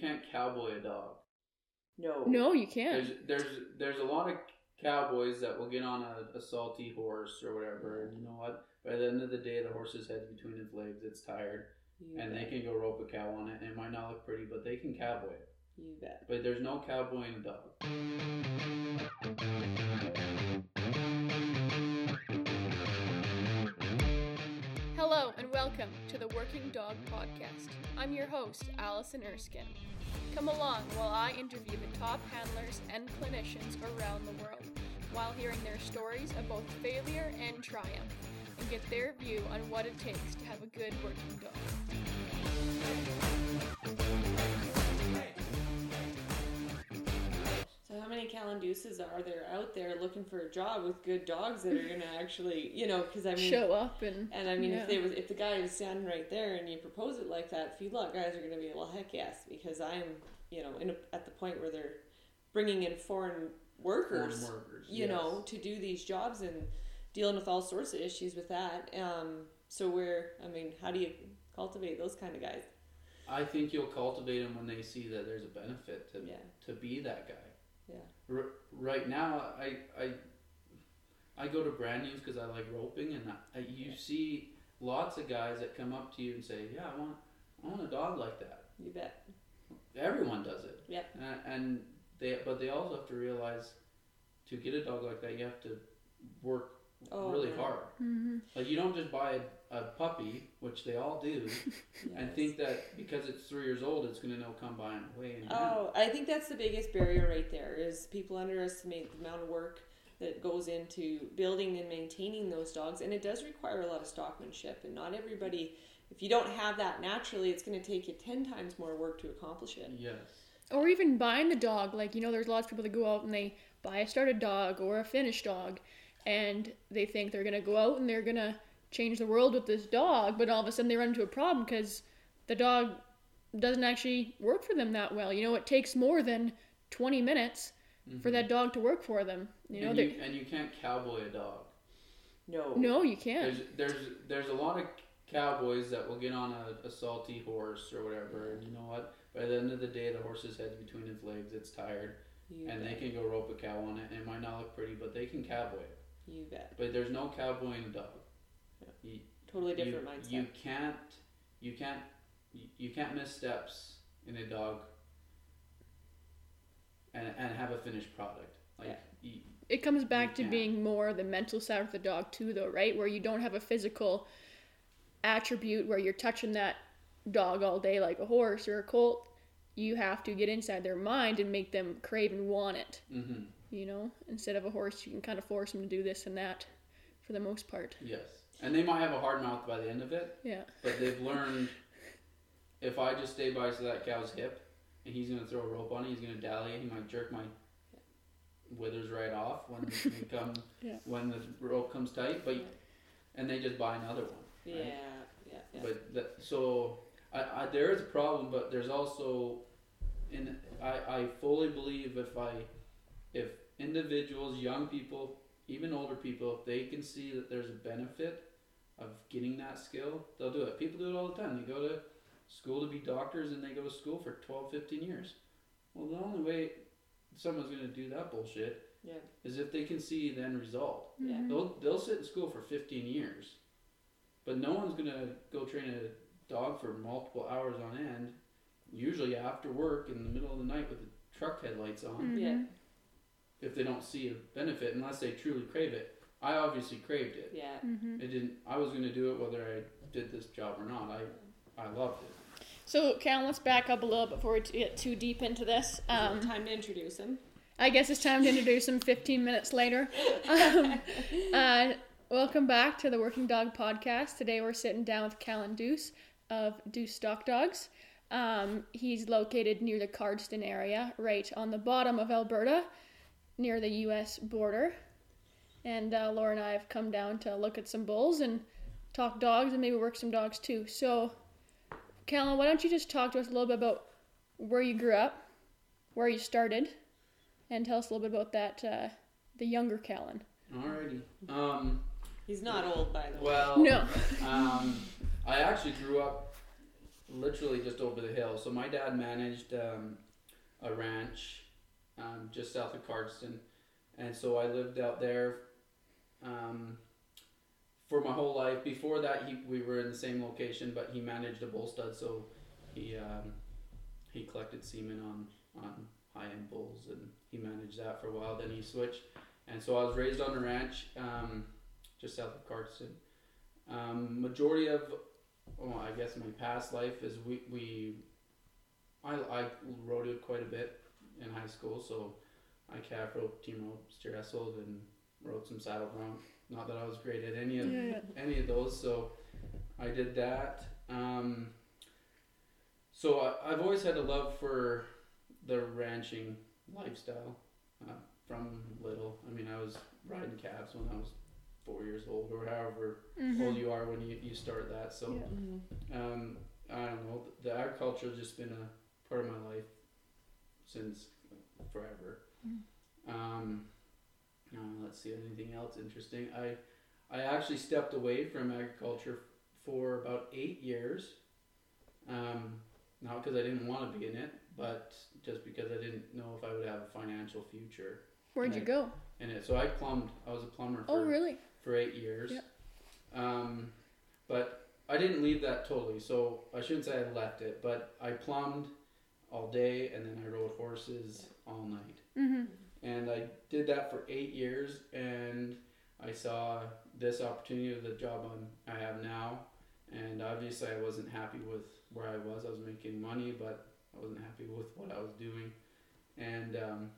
can't cowboy a dog. No. No, you can't. There's there's there's a lot of cowboys that will get on a, a salty horse or whatever, and you know what? By the end of the day, the horse's head's between its legs. It's tired, You and they can go rope a cow on it, and it might not look pretty, but they can cowboy it. You bet. But there's no cowboying a dog. Welcome to the Working Dog Podcast. I'm your host, Allison Erskine. Come along while I interview the top handlers and clinicians around the world while hearing their stories of both failure and triumph and get their view on what it takes to have a good working dog. Many Calin Duces are there out there looking for a job with good dogs that are gonna actually, you know, because I mean, Show up and and I mean, yeah. if they was, if the guy was standing right there and you propose it like that, feedlot guys are gonna be well, heck yes, because I'm, you know, in a, at the point where they're bringing in foreign workers, Foreign workers, you know, to do these jobs and dealing with all sorts of issues with that. Um, so we're, I mean, how do you cultivate those kind of guys? I think you'll cultivate them when they see that there's a benefit to Yeah. to be that guy. Yeah. R- right now, I I I go to brandings because I like roping, and I, you Yeah. see lots of guys that come up to you and say, "Yeah, I want I want a dog like that." You bet. Everyone does it. Yeah. And, and they but they also have to realize to get a dog like that, you have to work Oh, really man. hard. Mhm. Like you don't just buy a, a puppy, which they all do, and think that because it's three years old, it's gonna know come by and away and Oh, I think that's the biggest barrier right there is people underestimate the amount of work that goes into building and maintaining those dogs and it does require a lot of stockmanship and not everybody if you don't have that naturally it's going to take you 10 times more work to accomplish it. Yes. or even buying the dog. Like, you know, there's lots of people that go out and they buy a started dog or a finished dog and they think they're going to go out and they're going to change the world with this dog, but all of a sudden they run into a problem because the dog doesn't actually work for them that well. You know, it takes more than 20 minutes for that mm-hmm. dog to work for them. You know, and, you, and you can't cowboy a dog. No. no, you can't. There's there's there's a lot of cowboys that will get on a, a salty horse or whatever, and you know what? By the end of the day, the horse's head's between its legs. It's tired, You and they can go rope a cow on it, and it might not look pretty, but they can cowboy it. You bet. But there's no cowboy cowboying a dog. You, Totally different you, mindset. You can't you can't you, you can't miss steps in a dog and and have a finished product. Like Yeah. you, it comes back to can't. being more the mental side of the dog too though right where you don't have a physical attribute where you're touching that dog all day like a horse or a colt you have to get inside their mind and make them crave and want it hmm you know instead of a horse you can kind of force them to do this and that for the most part yes, and they might have a hard mouth by the end of it, yeah but they've learned if I just stay by to that cow's hip and he's gonna throw a rope on it, he's gonna dally it, he might jerk my withers right off when we come Yeah. when the rope comes tight, but and they just buy another one. yeah, right? yeah, yeah. But that, so I, I there is a problem, but there's also and I, I fully believe if I if individuals, young people, even older people, if they can see that there's a benefit of getting that skill, they'll do it. People do it all the time. They go to school to be doctors and they go to school for 12, 15 years. Well, the only way someone's going to do that bullshit Yeah. is if they can see the end result. Yeah. Mhm. They'll they'll sit in school for 15 years, but no one's gonna go train a dog for multiple hours on end. Usually after work in the middle of the night with the truck headlights on, Mhm. Yeah. If they don't see a benefit, unless they truly crave it. I obviously craved it. Yeah. Mhm. It didn't. I was gonna do it whether I did this job or not. I I loved it. so cal let's back up a little before we get too deep into this um, Time to introduce him. I guess it's time to introduce him 15 minutes later. Um, uh, welcome back to the Working Dog Podcast. Today we're sitting down with Calin Duce of Duce Stock Dogs. Um, he's located near the Cardston area, right on the bottom of Alberta, near the U.S. border. And uh, Laura and I have come down to look at some bulls and talk dogs and maybe work some dogs too. So, Calin, why don't you just talk to us a little bit about where you grew up, where you started, and tell us a little bit about that, uh, the younger Calin. Alrighty. Um. He's not old, by the way. Well. No. Um. I actually grew up literally just over the hill. So my dad managed um, a ranch um, just south of Cardston, and so I lived out there um, for my whole life. Before that, he we were in the same location, but he managed a bull stud, so he um, he collected semen on on high end bulls, and he managed that for a while. Then he switched, and so I was raised on a ranch um, just south of Cardston. Um, majority of, well, I guess my past life is we we, I I rodeoed quite a bit in high school, so I calf roped, team roped, steer wrestled, and rode some saddle bronc. Not that I was great at any of Yeah, yeah. any of those, so I did that. Um, so I, I've always had a love for the ranching lifestyle uh, from little. I mean, I was riding calves when I was four years old, or however Mhm. old you are when you, you start that. So Yeah. Mm-hmm. um, I don't know. The agriculture has just been a part of my life since forever. Mm. Um, uh, let's see anything else interesting. I I actually stepped away from agriculture for about eight years. Um, not because I didn't want to be in it, but just because I didn't know if I would have a financial future Where'd you Right. go? in it. So I plumbed. I was a plumber for Oh, really? for eight years. Yeah. Um, but I didn't leave that totally. So I shouldn't say I left it, but I plumbed all day and then I rode horses all night. Mm-hmm. And I did that for eight years and I saw this opportunity with the job I'm, I have now. And obviously I wasn't happy with where I was. I was making money, but I wasn't happy with what I was doing. And um,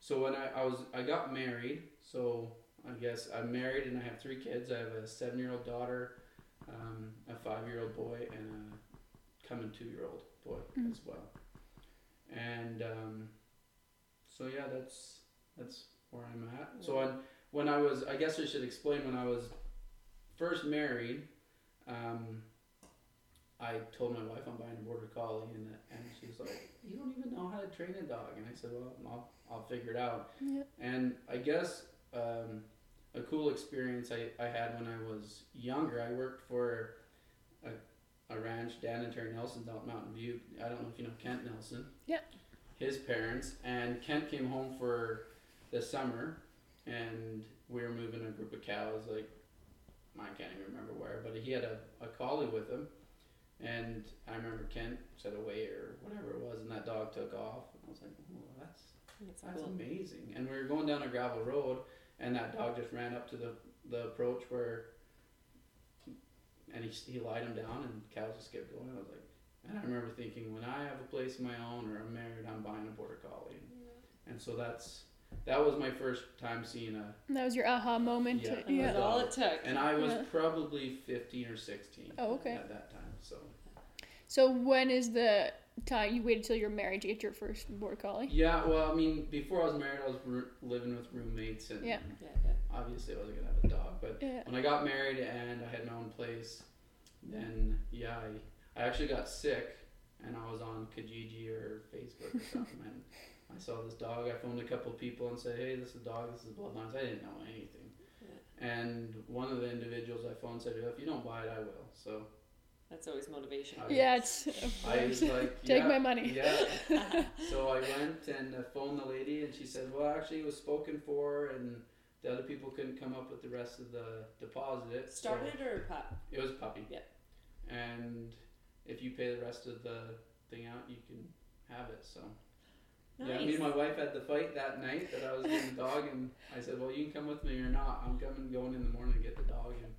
so when I, I was I got married, so I guess I'm married and I have three kids. I have a seven year old daughter, um, a five year old boy, and a coming two year old boy Mm. as well. And um, so yeah, that's that's where I'm at. So when when I was, I guess I should explain when I was first married. Um, I told my wife I'm buying a border collie, and and she's like, "You don't even know how to train a dog." And I said, "Well, I'll I'll figure it out." Yeah. And I guess um, a cool experience I, I had when I was younger, I worked for a, a ranch, Dan and Terry Nelson's out in Mountain View. I don't know if you know Kent Nelson. Yeah. His parents. And Kent came home for the summer, and we were moving a group of cows, like, I can't even remember where, but he had a, a collie with him. And I remember Kent said away or whatever it was, and that dog took off. And I was like, oh, that's That's that's cool. amazing. And we were going down a gravel road, and that dog just ran up to the, the approach where, and he, he lied him down, and cows just kept going. I was like, and I remember thinking, when I have a place of my own or I'm married, I'm buying a border collie. And so that's that was my first time seeing a, That was your aha moment. Yeah. That yeah. was all it took. and I was Yeah. probably 15 or 16 Oh, okay. at that time. So So when is the time you waited till you're married to get your first border collie? yeah, well, I mean, before I was married, I was ro- living with roommates, and Yeah. Yeah, yeah. obviously I wasn't gonna have a dog, but Yeah. when I got married and I had my own place, then yeah, I, I actually got sick and I was on Kijiji or Facebook or something and I saw this dog. I phoned a couple of people and said, hey, this is a dog, this is Bloodlines. I didn't know anything. And one of the individuals I phoned said, if you don't buy it, I will. So That's always motivation. I, Yeah, it's I was like, Take yeah, my money. Yeah. so I went and uh, phoned the lady, and she said, "Well, actually, it was spoken for, and the other people couldn't come up with the rest of the deposit. so Started or pup? it was puppy. Yeah. And if you pay the rest of the thing out, you can have it. So Nice. yeah, me and my wife had the fight that night that I was getting the dog, and I said, "Well, you can come with me or not. I'm coming, going in the morning to get the dog." And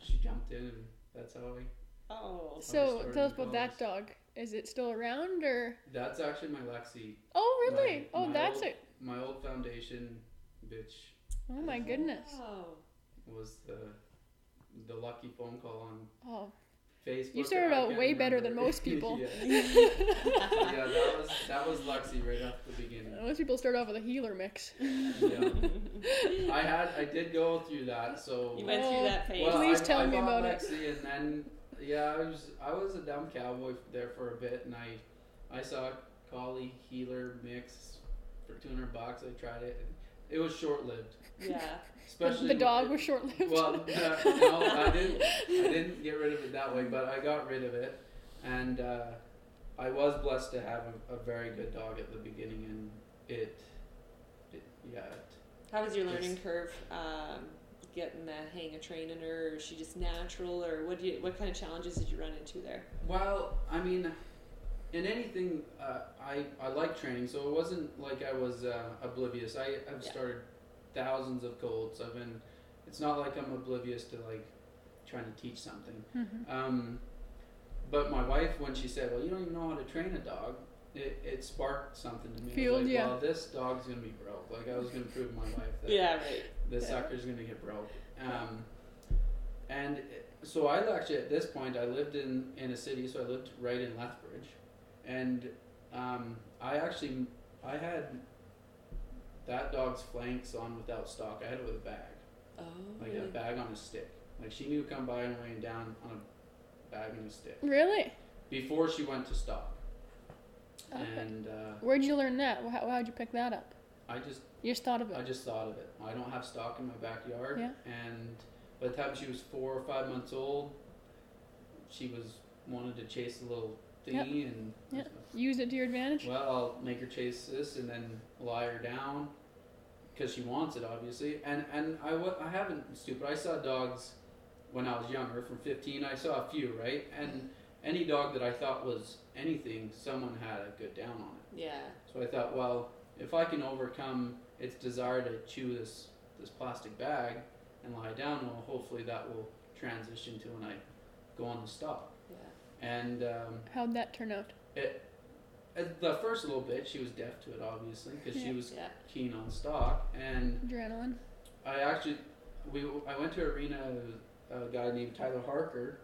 she jumped in, and that's how I. oh. So tell us the about that dog. Is it still around or? That's actually my Lexi. Oh really? My- oh, my that's old- it. My old foundation bitch Oh my goodness. Wow. was the the lucky phone call on Oh, Facebook. You started out can't way better than most people. yeah. yeah, that was that was Lexi right off the beginning. most people start off with a heeler mix. Yeah. I had I did go through that, so You went Oh, through that oh, phase. well, Please I, tell I me bought about it. Lexi and then yeah, I was I was a dumb cowboy there for a bit, and I I saw a collie heeler mix for two hundred bucks. I tried it. And it was short lived, yeah. especially the dog was short lived. Well, uh, no, I didn't. I didn't get rid of it that way, but I got rid of it. and uh, I was blessed to have a, a very good dog at the beginning, and it, it yeah. It, How was your learning curve? Um, getting the hang of training her, or is she just natural, or what do you? What kind of challenges did you run into there? Well, I mean, in anything, uh, I I like training, so it wasn't like I was uh, oblivious. I I've Yeah. started thousands of colts. I've been. It's not like I'm oblivious to like trying to teach something. Mhm. Um, but my wife, when she said, "Well, you don't even know how to train a dog," it, it sparked something to me. I was Fueled like, ya. Well, this dog's gonna be broke. Like I was gonna prove my wife that Yeah, right. This Yeah. sucker's gonna get broke. Um, and so I actually at this point I lived in in a city, so I lived right in Lethbridge, and um, I actually I had that dog's flanks on without stock. I had it with a bag, Oh, like a bag on a stick. Like she knew to come by and laying down on a bag and a stick Really? before she went to stock. Okay. And uh, Where'd you learn that? How, how'd you pick that up? I just You just thought of it. I just thought of it. I don't have stock in my backyard. Yeah. And by the time she was four or five months old, she was wanted to chase a little thingy and Yep. Use it to your advantage. well, I'll make her chase this and then lie her down because she wants it obviously. And and I I haven't stupid. I saw dogs when I was younger. From 15, I saw a few right. And any dog that I thought was anything, someone had a good down on it. Yeah. So I thought, well, if I can overcome its desire to chew this this plastic bag and lie down, well, hopefully that will transition to when I go on the stop. Yeah. And um, How'd that turn out? at the first little bit, she was deaf to it, obviously, because Yeah. she was Yeah. keen on stock. And Adrenaline. I actually, we I went to arena a guy named Tyler Harker,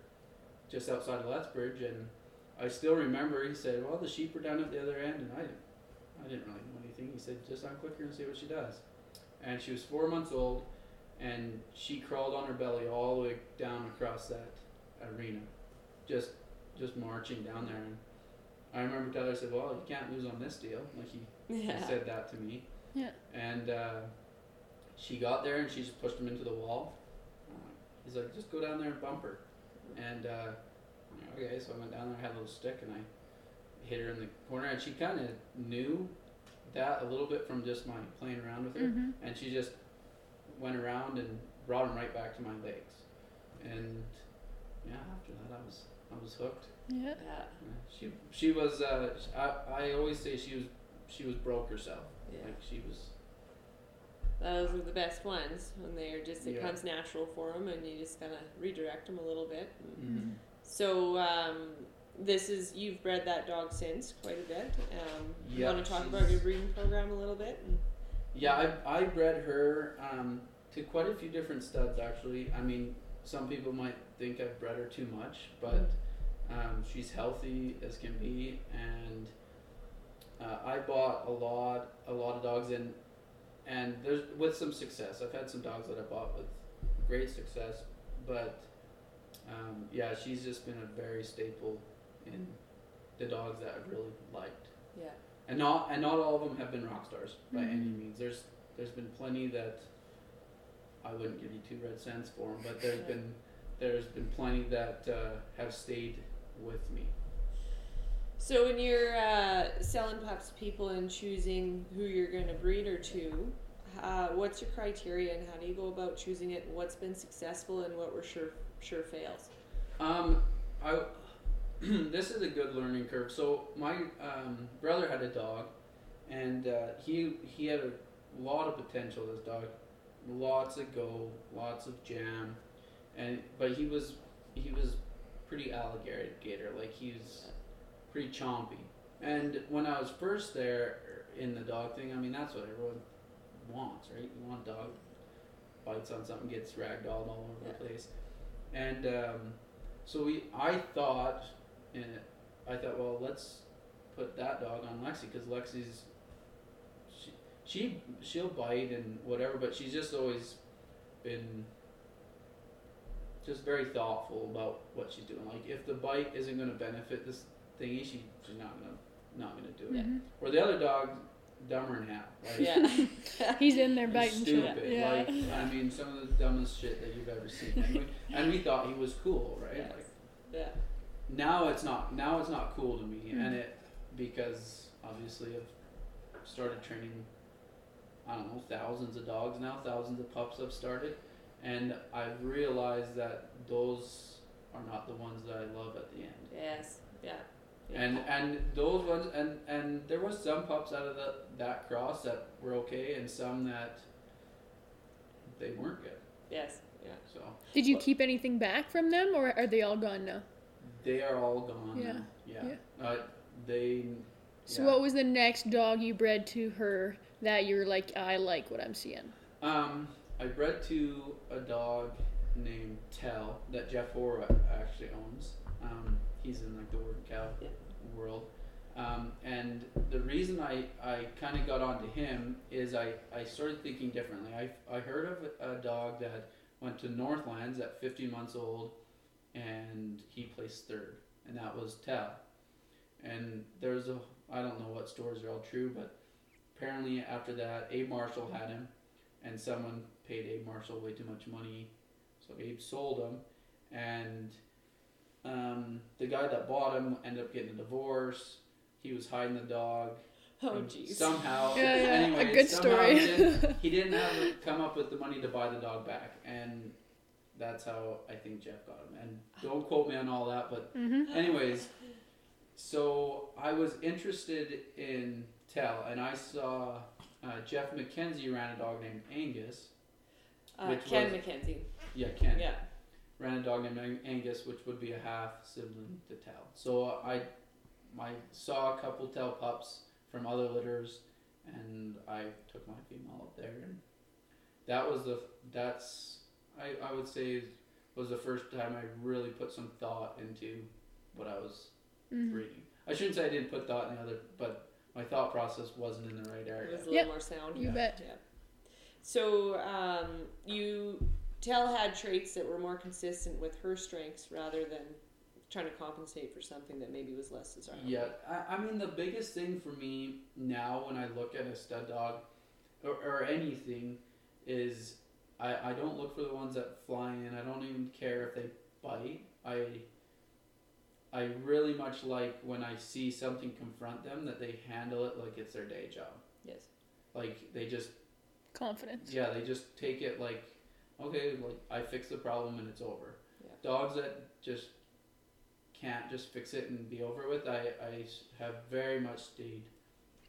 just outside of Lethbridge, and I still remember he said, "Well, the sheep are down at the other end," and I, I didn't really know anything. He said, "Just unclick her and see what she does," and she was four months old, and she crawled on her belly all the way down across that arena, just just marching down there. And I remember Tyler said, "Well, you can't lose on this deal." Like he he said that to me. Yeah. And uh, she got there and she just pushed him into the wall. He's like, just go down there and bump her. And uh, okay, so I went down there, had a little stick, and I hit her in the corner. And she kind of knew that a little bit from just my playing around with her. Mm-hmm. And she just went around and brought him right back to my legs. And yeah, after that, I was I was hooked. Yeah. Yeah. Yeah, She she was uh, I, I always say she was she was broke herself. Yeah. Like she was Those are the best ones when they're just it Yeah. comes natural for them, and you just kind of redirect them a little bit. Mm-hmm. So um, this is you've bred that dog since quite a bit. Um, you want to talk about your breeding program a little bit? And, Yeah, I I bred her um, to quite a few different studs actually. I mean, some people might think I've bred her too much, but um, she's healthy as can be, and uh, I bought a lot a lot of dogs in, and there's with some success. I've had some dogs that I bought with great success, but um, yeah, she's just been a very staple in the dogs that I've really liked yeah. and not and not all of them have been rock stars by any Mhm. means. There's there's been plenty that I wouldn't give you two red cents for them, but there's Yeah. been there's been plenty that uh, have stayed with me. So when you're uh, selling pups to people and choosing who you're going to breed her to, uh, what's your criteria and how do you go about choosing it? What's been successful and what were sure sure fails? Um, I this is a good learning curve. So my um, brother had a dog, and uh, he he had a lot of potential. This dog, lots of go, lots of jam, and but he was he was pretty alligator like he was pretty chompy. And when I was first there in the dog thing, I mean that's what everyone wants, right? You want a dog bites on something, gets ragdolled all over the place, and um, so we I thought, and I thought, well, let's put that dog on Lexi because Lexi's she, she she'll bite and whatever, but she's just always been just very thoughtful about what she's doing. Like if the bite isn't going to benefit this thingy, she she's not gonna not gonna do it. Mhm. Or the other dog, dumber than half. Like, Yeah. He's in there He's biting shit. stupid. Yeah. Like I mean, some of the dumbest shit that you've ever seen. And we, and we thought he was cool, right? Yes. Like, yeah. Now it's not now it's not cool to me, Mhm. and it because obviously I've started training. I don't know thousands of dogs now, thousands of pups I've started, and I've realized that those are not the ones that I love at the end. Yes. Yeah. yeah. And and those ones and and there was some pups out of the, that cross that were okay, and some that they weren't good. yes. Yeah. So Did you But- keep anything back from them, or are they all gone now? They are all gone. Yeah. now. Yeah. Uh, they. So yeah. what was the next dog you bred to her that you're like, I like what I'm seeing? Um, I bred to a dog named Tell that Jeff Hoare actually owns. Um, he's in like the word cow Yeah. world. Um, and the reason I, I kind of got onto him is I, I started thinking differently. I, I heard of a dog that went to Northlands at 15 months old and he placed third, and that was Tell. And there's a, I don't know what stories are all true, but apparently after that, Abe Marshall had him and someone paid Abe Marshall way too much money, so Abe sold him, and um, the guy that bought him ended up getting a divorce. He was hiding the dog. Oh jeez. Somehow, Yeah, yeah, anyway, a good story. He didn't, he didn't have to come up with the money to buy the dog back, and that's how I think Jeff got him. And don't quote me on all that, but Mm-hmm. anyways, so I was interested in Tell, and I saw uh, Jeff McKenzie ran a dog named Angus. Uh, Ken was- McKenzie. Yeah, Ken Yeah. ran a dog named Angus, which would be a half sibling to Tell. So I, I saw a couple Tell pups from other litters, and I took my female up there, and that was the that's I, I would say it was the first time I really put some thought into what I was Mm-hmm. breeding. I shouldn't say I didn't put thought in the other, but my thought process wasn't in the right area. It was a little Yep. more sound. You Yeah. bet. Yeah. So um, you tell had traits that were more consistent with her strengths rather than trying to compensate for something that maybe was less desirable. Yeah, I, I mean the biggest thing for me now when I look at a stud dog or, or anything is I, I don't look for the ones that fly in. I don't even care if they bite. I I really much like when I see something confront them that they handle it like it's their day job. Yes. Like they just Confidence. yeah, they just take it like okay, like I fix the problem and it's over. Yeah. Dogs that just can't just fix it and be over with, I, I have very much stayed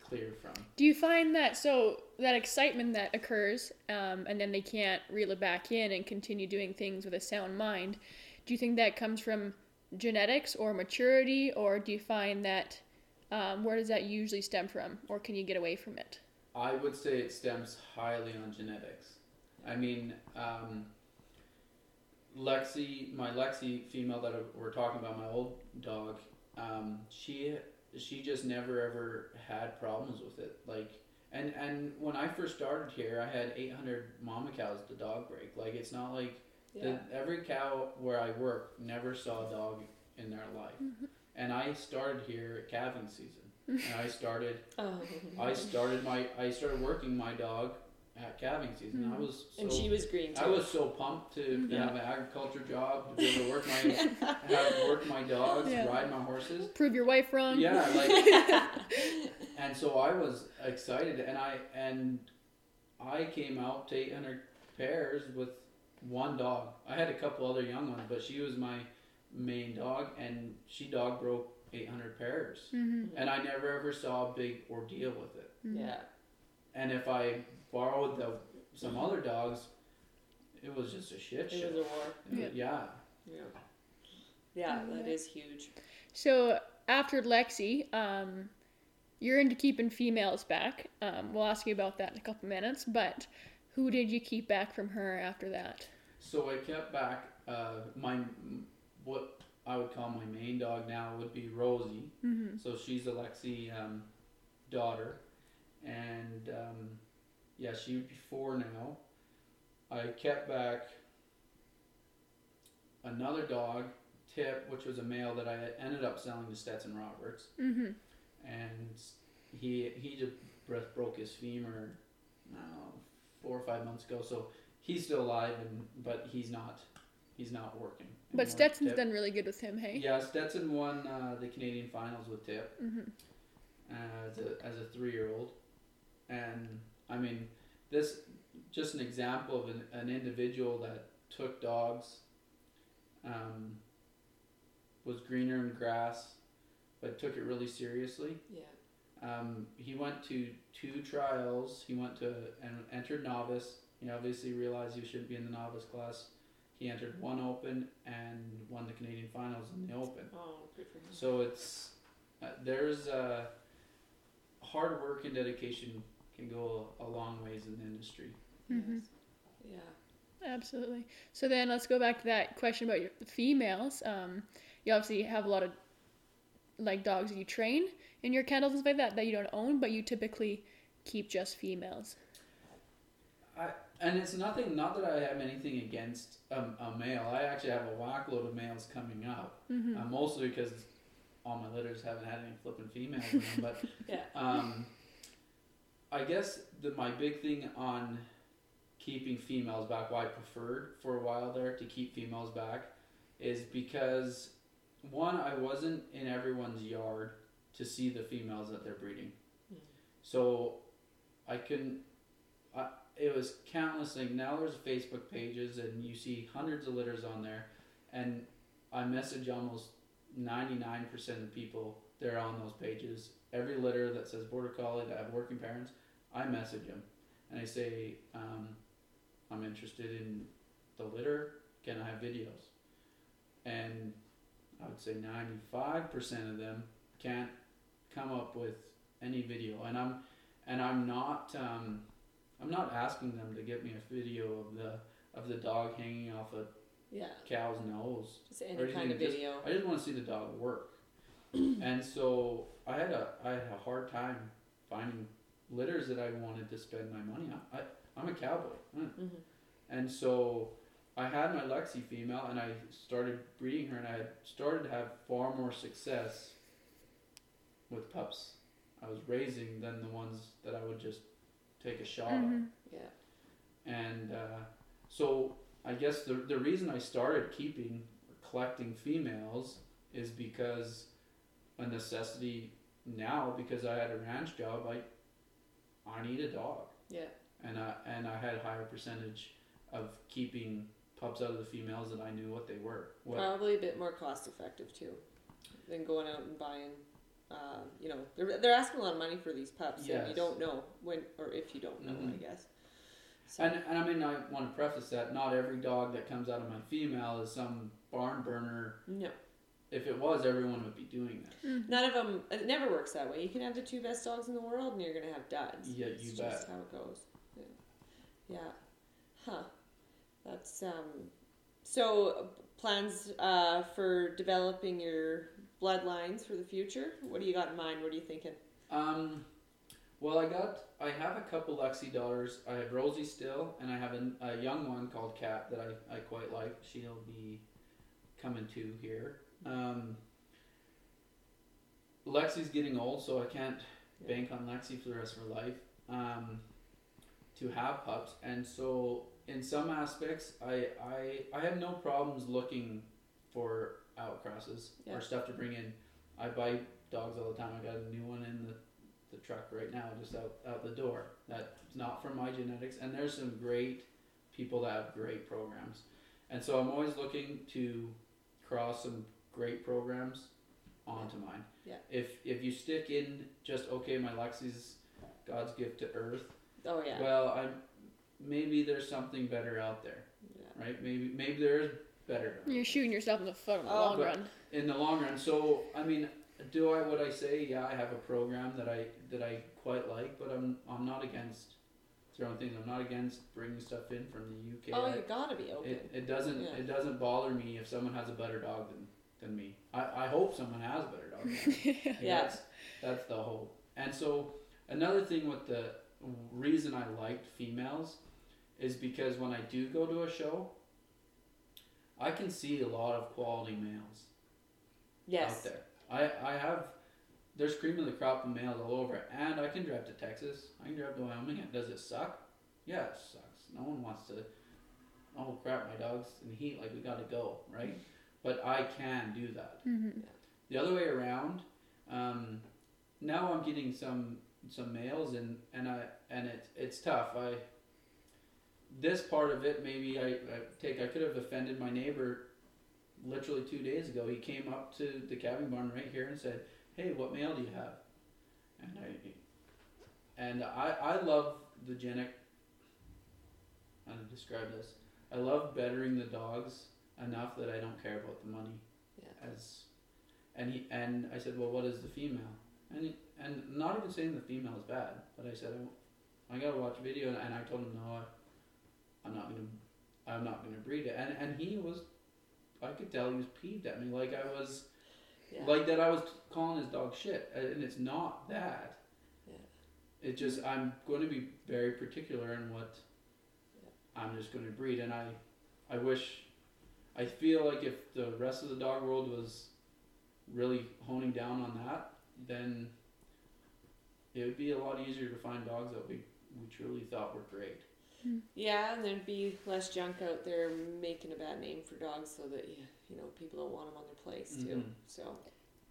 clear from. Do you find that so that excitement that occurs, um, and then they can't reel it back in and continue doing things with a sound mind? Do you think that comes from genetics or maturity, or do you find that um, where does that usually stem from, or can you get away from it? I would say it stems highly on genetics. I mean, um, Lexi, my Lexi female that we're talking about, my old dog, um, she she just never ever had problems with it. Like, and and when I first started here, I had 800 mama cows to dog break. Like, it's not like Yeah. the, every cow where I work never saw a dog in their life. Mm-hmm. And I started here at calving season. and I started Oh. I started my I started working my dog at calving season. I mm-hmm. was so, and she was green too. I was so pumped to Yeah. have an agriculture job, to be able to work my have work my dogs, Yeah. ride my horses. Prove your wife wrong. Yeah, like and so I was excited and I and I came out to 800 pairs with one dog. I had a couple other young ones, but she was my main dog and she dog broke 800 pairs. Mm-hmm. And I never ever saw a big ordeal with it. Mm-hmm. yeah. And if I borrowed the some other dogs, it was just a shit show. It was a war. It was- yeah. Yeah. Yeah, that is huge. So after Lexi, um, you're into keeping females back. Um, we'll ask you about that in a couple minutes. But who did you keep back from her after that? So I kept back uh, my what I would call my main dog now would be Rosie. Mm-hmm. So she's a Lexi um, daughter, and um, yeah, she would be four now. I kept back another dog, Tip, which was a male that I ended up selling to Stetson Roberts. Mm-hmm. and he he just breath broke his femur no four or five months ago so he's still alive and but he's not he's not working. But. Stetson's Tip. done really good with him, hey? Yeah, Stetson won uh, the Canadian finals with Tip hmm uh, as a as a three year old, and I mean this just an example of an, an individual that took dogs, um, was greener in grass, but took it really seriously. Yeah. Um, he went to two trials. He went to and entered novice. He obviously realized he shouldn't be in the novice class. He entered one open and won the Canadian finals in the open. Oh, good for him. So it's uh, there's uh, hard work and dedication can go a, a long ways in the industry. hmm Yes. Yeah. Absolutely. So then let's go back to that question about your females. Um, you obviously have a lot of like dogs that you train in your kennels and stuff like that that you don't own, but you typically keep just females. I and it's nothing. Not that I have anything against um, a male. I actually have a whack load of males coming up. hmm Uh, mostly because all my litters haven't had any flipping females in them. But Yeah. um, I guess that my big thing on keeping females back, why I preferred for a while there to keep females back, is because one, I wasn't in everyone's yard to see the females that they're breeding. Mhm. So I couldn't. I, it was countless things. Now there's Facebook pages, and you see hundreds of litters on there, and I message almost 99% of people that are on those pages. Every litter that says border collie that have working parents, I message them, and I say, um, I'm interested in the litter. Can I have videos? And I would say 95% of them can't come up with any video, and I'm and I'm not um, I'm not asking them to get me a video of the of the dog hanging off a Yeah. cow's nose. Just any kind of just- video. I just want to see the dog work. and so I had a I had a hard time finding litters that I wanted to spend my money on. I I'm a cowboy, Mm. hmm and so I had my Lexi female, and I started breeding her, and I had started to have far more success with pups I was raising than the ones that I would just take a shot on. hmm Yeah. And uh, so I guess the the reason I started keeping or collecting females is because a necessity now because I had a ranch job I I need a dog Yeah. and I and I had a higher percentage of keeping pups out of the females that I knew what they were. What, Probably a bit more cost effective too than going out and buying. Um, you know, they're, they're asking a lot of money for these pups, and you don't know when or if you don't know, I Mhm. guess. So, and and I mean I want to preface that not every dog that comes out of my female is some barn burner. no, If it was, everyone would be doing that. none of them. It never works that way. You can have the two best dogs in the world, and you're gonna have duds. Yeah, it's you just bet. how it goes. Yeah. yeah. Huh. That's um. So plans uh, for developing your bloodlines for the future. What do you got in mind? What are you thinking? Um, well, I got I have a couple Lexi daughters. I have Rosie still, and I have a, a young one called Kat that I, I quite like. She'll be coming to here. Um, Lexi's getting old, so I can't Yeah. bank on Lexi for the rest of her life. Um, to have pups, and so in some aspects, I I I have no problems looking for outcrosses Yeah. or stuff to bring in. I buy dogs all the time. I got a new one in the, the truck right now, just out, out the door. That's not from my genetics. And there's some great people that have great programs. And so I'm always looking to cross some great programs onto mine. Yeah. If if you stick in just okay, my Lexi's God's gift to Earth. Oh yeah. Well, I maybe there's something better out there, yeah. right? Maybe maybe there is better. You're shooting yourself in the foot in the Oh, long run. in the long run. So I mean, do I would I say yeah I have a program that I that I quite like, but I'm I'm not against throwing things. I'm not against bringing stuff in from the UK. Oh, I- you gotta be open. it, it doesn't Yeah. it doesn't bother me if someone has a better dog than, than me. I, I hope someone has a better dog. Than me. Like, Yeah. That's, that's the hope. And so another thing with the reason I liked females is because when I do go to a show, I can see a lot of quality males yes. out there. I, I have there's cream of the crop of males all over, and I can drive to Texas. I can drive to Wyoming. Does it suck? Yeah, it sucks. No one wants to oh crap, my dog's in heat, like we gotta go, right? But I can do that. Mm-hmm. The other way around, um, now I'm getting some some males and and I and it's it's tough. I this part of it maybe I, I take I could have offended my neighbor literally two days ago. He came up to the calving barn right here and said, "Hey, what male do you have?" And I and I I love the genic. How to describe this? I love bettering the dogs enough that I don't care about the money. Yeah. As and he and I said, well, what is the female? And he, and not even saying the female is bad, but I said, I, I gotta watch a video, and, and I told him no, I, I'm not gonna, I'm not gonna breed it, and and he was, I could tell he was peeved at me, like I was, Yeah. like that I was calling his dog shit, and it's not that. Yeah. It just I'm going to be very particular in what I'm just going to breed, and I, I wish, I feel like if the rest of the dog world was really honing down on that, then it would be a lot easier to find dogs that we we truly thought were great. Yeah, and there'd be less junk out there making a bad name for dogs, so that you, you know people don't want them on their place too. Mhm. So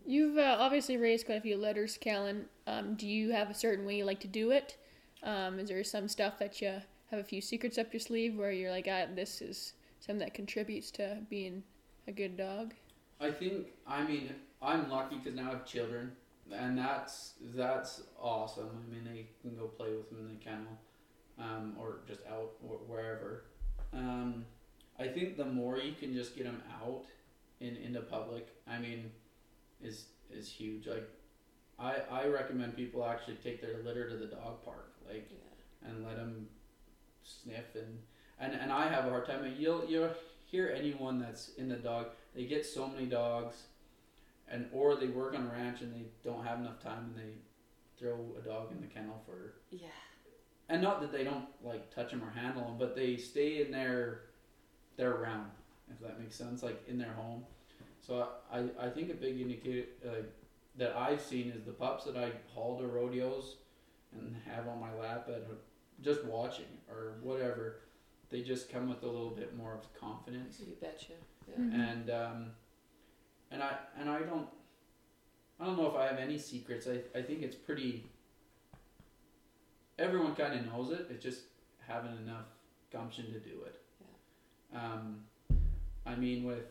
You've uh, obviously raised quite a few litters, Calin. Um, do you have a certain way you like to do it? Um, is there some stuff that you have a few secrets up your sleeve where you're like, ah, this is something that contributes to being a good dog? I think I mean I'm lucky because now I have children, and that's that's awesome. I mean they can go play with them in the kennel, um, or just out or wherever. Um, I think the more you can just get them out in into public, I mean, is is huge. Like I I recommend people actually take their litter to the dog park, like yeah, and let them sniff and and and I have a hard time. You'll you'll hear anyone that's in the dog. They get so many dogs, and or they work on a ranch and they don't have enough time and they throw a dog in the kennel for. yeah, And not that they don't like touch them or handle them, but they stay in their their realm, if that makes sense, like in their home. So I I think a big indicator uh, that I've seen is the pups that I haul to rodeos and have on my lap at just watching or whatever. They just come with a little bit more of confidence you betcha. Yeah. Mhm. and um, and I and I don't I don't know if I have any secrets. I I think it's pretty. Everyone kind of knows it. It's just having enough gumption to do it. Um, I mean, with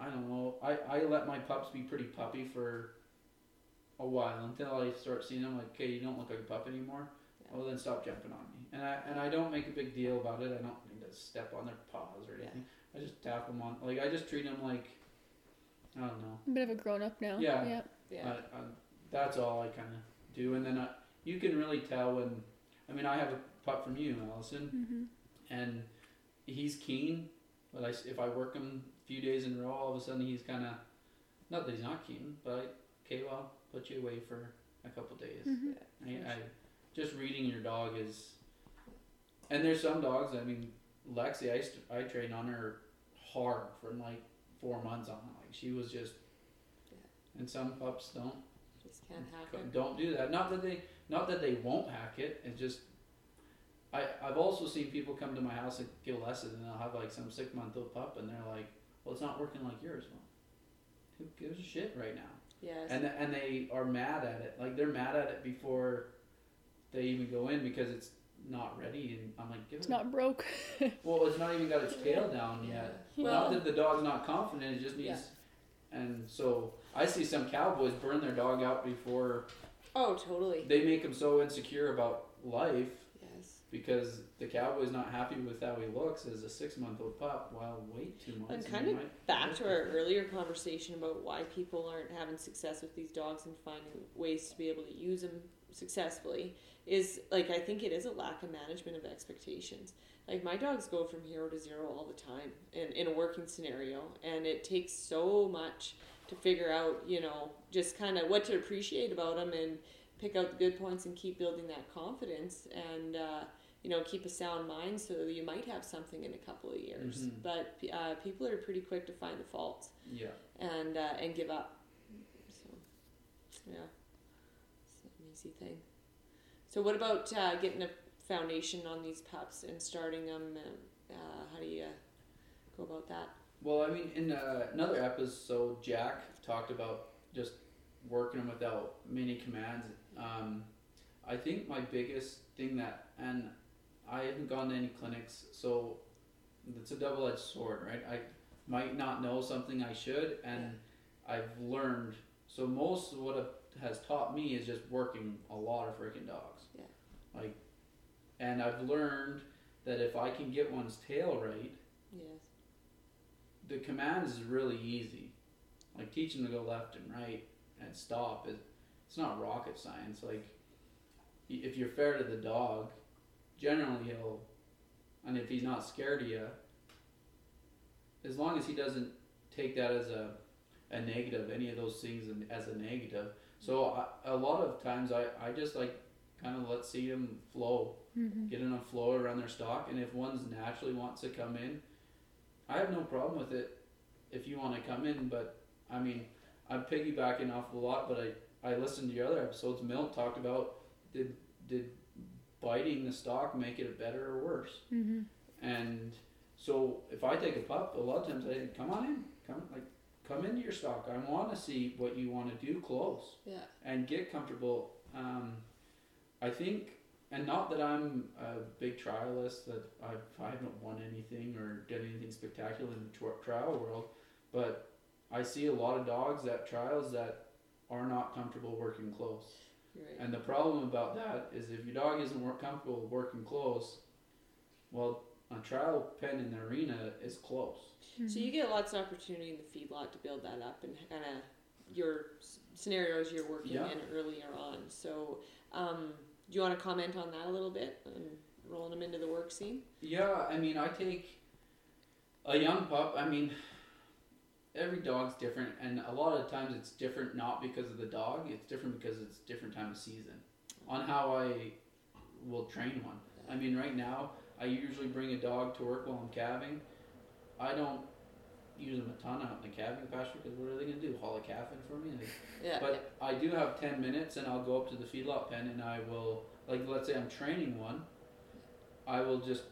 I don't know. I I let my pups be pretty puppy for a while until I start seeing them like, okay, you don't look like a pup anymore. Yeah. Well, then stop jumping on me. And I and I don't make a big deal about it. I don't need to step on their paws or anything. I just tap them on. Like I just treat them like I don't know. A bit of a grown up now. Yeah. Yeah. Yeah. I, I, that's all I kind of do. And then I, you can really tell when. I mean, I have a pup from you, Allison, Mm-hmm. and he's keen. But I, if I work him a few days in a row, all of a sudden he's kind of. Not that he's not keen, but I, okay, well, put you away for a couple days. hmm yeah. I, I just reading your dog is, and there's some dogs. I mean, Lexi, I used to, I trained on her hard for like four months on. Like she was just, and some pups don't Just can't hack it. don't do that. Not that they not that they won't hack it. It's just I I've also seen people come to my house and get a lesson, and they'll have like some six month old pup, and they're like, "Well, it's not working like yours." Well, who gives a shit right now? Yes. and and they are mad at it. Like they're mad at it before they even go in because it's not ready. And I'm like, give It's it. not broke. well, it's not even got its tail down yeah. yet. Yeah. Not Well, that the dog's not confident. It just needs. And so I see some cowboys burn their dog out before oh, totally. they make him so insecure about life Yes. because the cowboy's not happy with how he looks as a six month old pup. Well, wait two months. And kind of back to our earlier conversation about why people aren't having success with these dogs and finding ways to be able to use them successfully is like I think it is a lack of management of expectations. Like my dogs go from hero to zero all the time in, in a working scenario and it takes so much to figure out, you know, just kind of what to appreciate about them and pick out the good points and keep building that confidence and uh, you know keep a sound mind so that you might have something in a couple of years. Mhm. But uh, people are pretty quick to find the faults Yeah. and uh, and give up. So yeah, it's an easy thing. So what about uh, getting a foundation on these pups and starting them? Uh, Uh, how do you go about that? Well, I mean, in uh, another episode, Jack talked about just working without many commands. Um, I think my biggest thing that, and I haven't gone to any clinics, so it's a double edged sword, right? I might not know something I should, and I've learned. So most of what it has taught me is just working a lot of freaking dogs. Yeah. Like, and I've learned that if I can get one's tail right, Yes. The commands is really easy. Like teach teaching to go left and right and stop is it's not rocket science. Like if you're fair to the dog, generally he'll, and if he's not scared of you, as long as he doesn't take that as a a negative, any of those things as a negative. So I, a lot of times I, I just like kind of let see them flow Mm-hmm. get enough flow around their stock, and if one's naturally wants to come in, I have no problem with it if you want to come in. But I mean, I'm piggybacking off a lot, but I I listened to your other episodes. Milt talked about did did biting the stock make it better or worse, Mm-hmm. and so if I take a pup, a lot of times I say, come on in, come like come into your stock. I want to see what you want to do close Yeah. and get comfortable. Um, I think, and not that I'm a big trialist, that I've, I haven't won anything or done anything spectacular in the tri- trial world, but I see a lot of dogs at trials that are not comfortable working close. Right. And the problem about that is if your dog isn't work comfortable working close, well, a trial pen in the arena is close. So you get lots of opportunity in the feedlot to build that up and kind of your s- scenarios you're working Yeah. in earlier on. So um, do you want to comment on that a little bit and rolling them into the work scene? Yeah, I mean, I take a young pup. I mean, every dog's different, and a lot of times it's different not because of the dog. It's different because it's different time of season on how I will train one. I mean, right now I usually bring a dog to work while I'm calving. I don't use them a ton out in the calving pasture because what are they gonna do? Haul a calf in for me? Like, Yeah. but I do have 10 minutes and I'll go up to the feedlot pen and I will, like, let's say I'm training one, I will just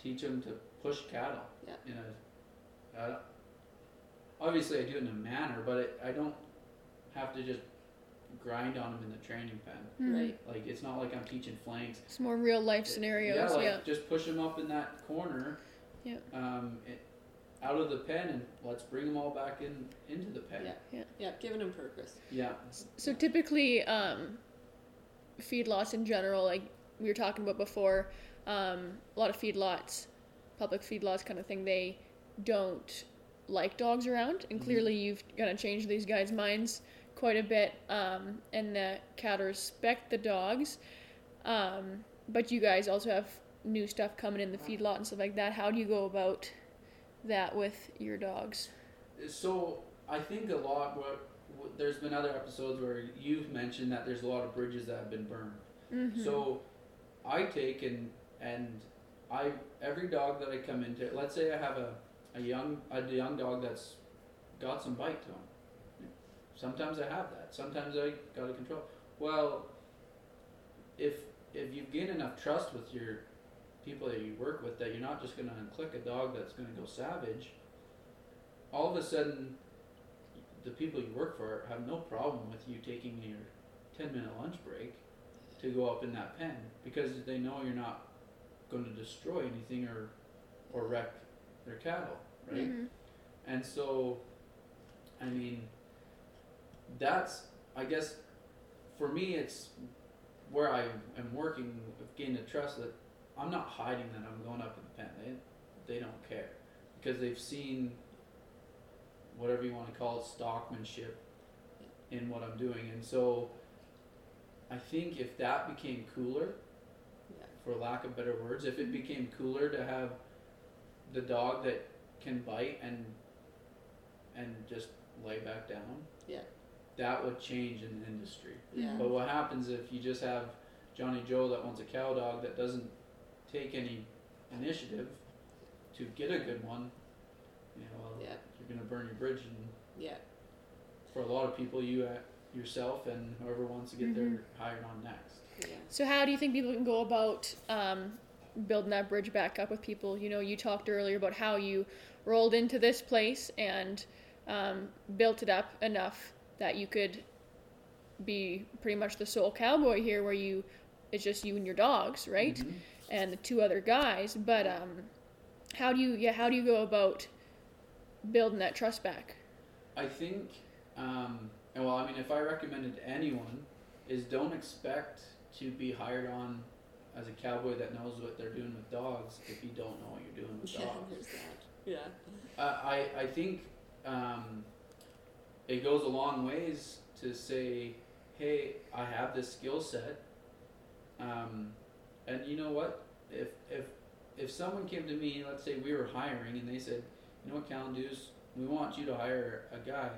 teach them to push cattle. Yeah. In a, I don't- obviously, I do it in a manner, but it, I don't have to just grind on them in the training pen. Mm-hmm. Right. Like, it's not like I'm teaching flanks. It's more real life scenarios. Yeah, Yeah. like, just push them up in that corner. Yeah. Um, it, out of the pen and let's bring them all back in into the pen. Yeah. Yeah. Yeah, giving them purpose. Yeah. So typically, um, feedlots in general, like we were talking about before, um, a lot of feedlots, public feedlots kind of thing, they don't like dogs around, and Mhm. clearly you've kind of changed these guys' minds quite a bit, um, and the cat respect the dogs, um, but you guys also have new stuff coming in the feedlot and stuff like that. How do you go about that with your dogs? So I think a lot. What, what there's been other episodes where you've mentioned that there's a lot of bridges that have been burned. Mm-hmm. So I take and and I every dog that I come into. Let's say I have a a young a young dog that's got some bite to him. Sometimes I have that. Sometimes I got to control. Well, if if you gain enough trust with your people that you work with that you're not just going to unclick a dog that's going to go savage, all of a sudden the people you work for have no problem with you taking your 10 minute lunch break to go up in that pen because they know you're not going to destroy anything or or wreck their cattle, right? Mhm. And so, I mean, that's I guess for me it's where I am working of gaining the trust that I'm not hiding that I'm going up in the pen. They they don't care because they've seen whatever you want to call it stockmanship in what I'm doing, and so I think if that became cooler, Yeah. for lack of better words, if it became cooler to have the dog that can bite and and just lay back down, Yeah. that would change in the industry. Yeah. But what happens if you just have Johnny Joe that wants a cow dog that doesn't take any initiative to get a good one? You know, well, Yeah. you're gonna burn your bridge, and Yeah. for a lot of people, you uh, yourself and whoever wants to get Mhm. their hired on next. Yeah. So how do you think people can go about um, building that bridge back up with people. You know, you talked earlier about how you rolled into this place and um, built it up enough that you could be pretty much the sole cowboy here, where you it's just you and your dogs, right? Mhm. And the two other guys. But um, how do you yeah how do you go about building that trust back? I think, um, well, I mean, if I recommended anyone, is don't expect to be hired on as a cowboy that knows what they're doing with dogs if you don't know what you're doing with dogs. there's that. Yeah. Uh, I I think um, it goes a long ways to say, hey, I have this skill set, um, and you know what? If if if someone came to me, let's say we were hiring, and they said, you know what, Calin Duce, we want you to hire a guy.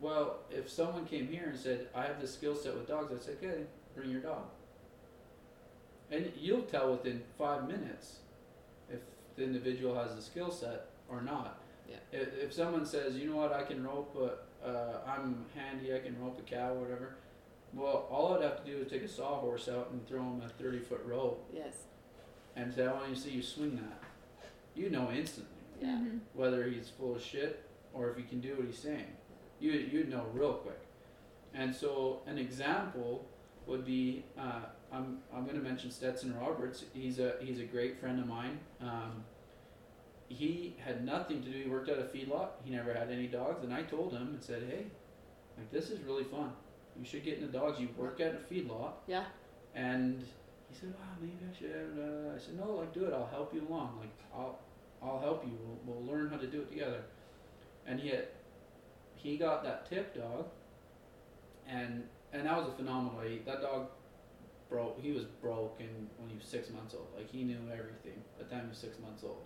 Well, if someone came here and said, I have this skill set with dogs, I'd say, okay, bring your dog. And you'll tell within five minutes if the individual has the skill set or not. Yeah. If, if someone says, you know what, I can rope, a, uh, I'm handy, I can rope a cow, or whatever. Well, all I'd have to do is take a sawhorse out and throw him a 30 foot rope Yes. and say, I want you to see you swing that. You know instantly Yeah. Mhm. whether he's full of shit or if he can do what he's saying. You you'd know real quick. And so an example would be uh, I'm I'm going to mention Stetson Roberts. He's a he's a great friend of mine. Um, he had nothing to do. He worked at a feedlot. He never had any dogs, and I told him and said, "Hey, like this is really fun. You should get into dogs. You work at a feedlot." Yeah. And he said, "Wow, maybe I should." Uh, I said, "No, like do it. I'll help you along. Like I'll I'll help you. We'll, we'll learn how to do it together." And he had, he got that tip dog, and and that was a phenomenal. He, that dog broke. He was broken when he was six months old. Like he knew everything. By the time he was six months old,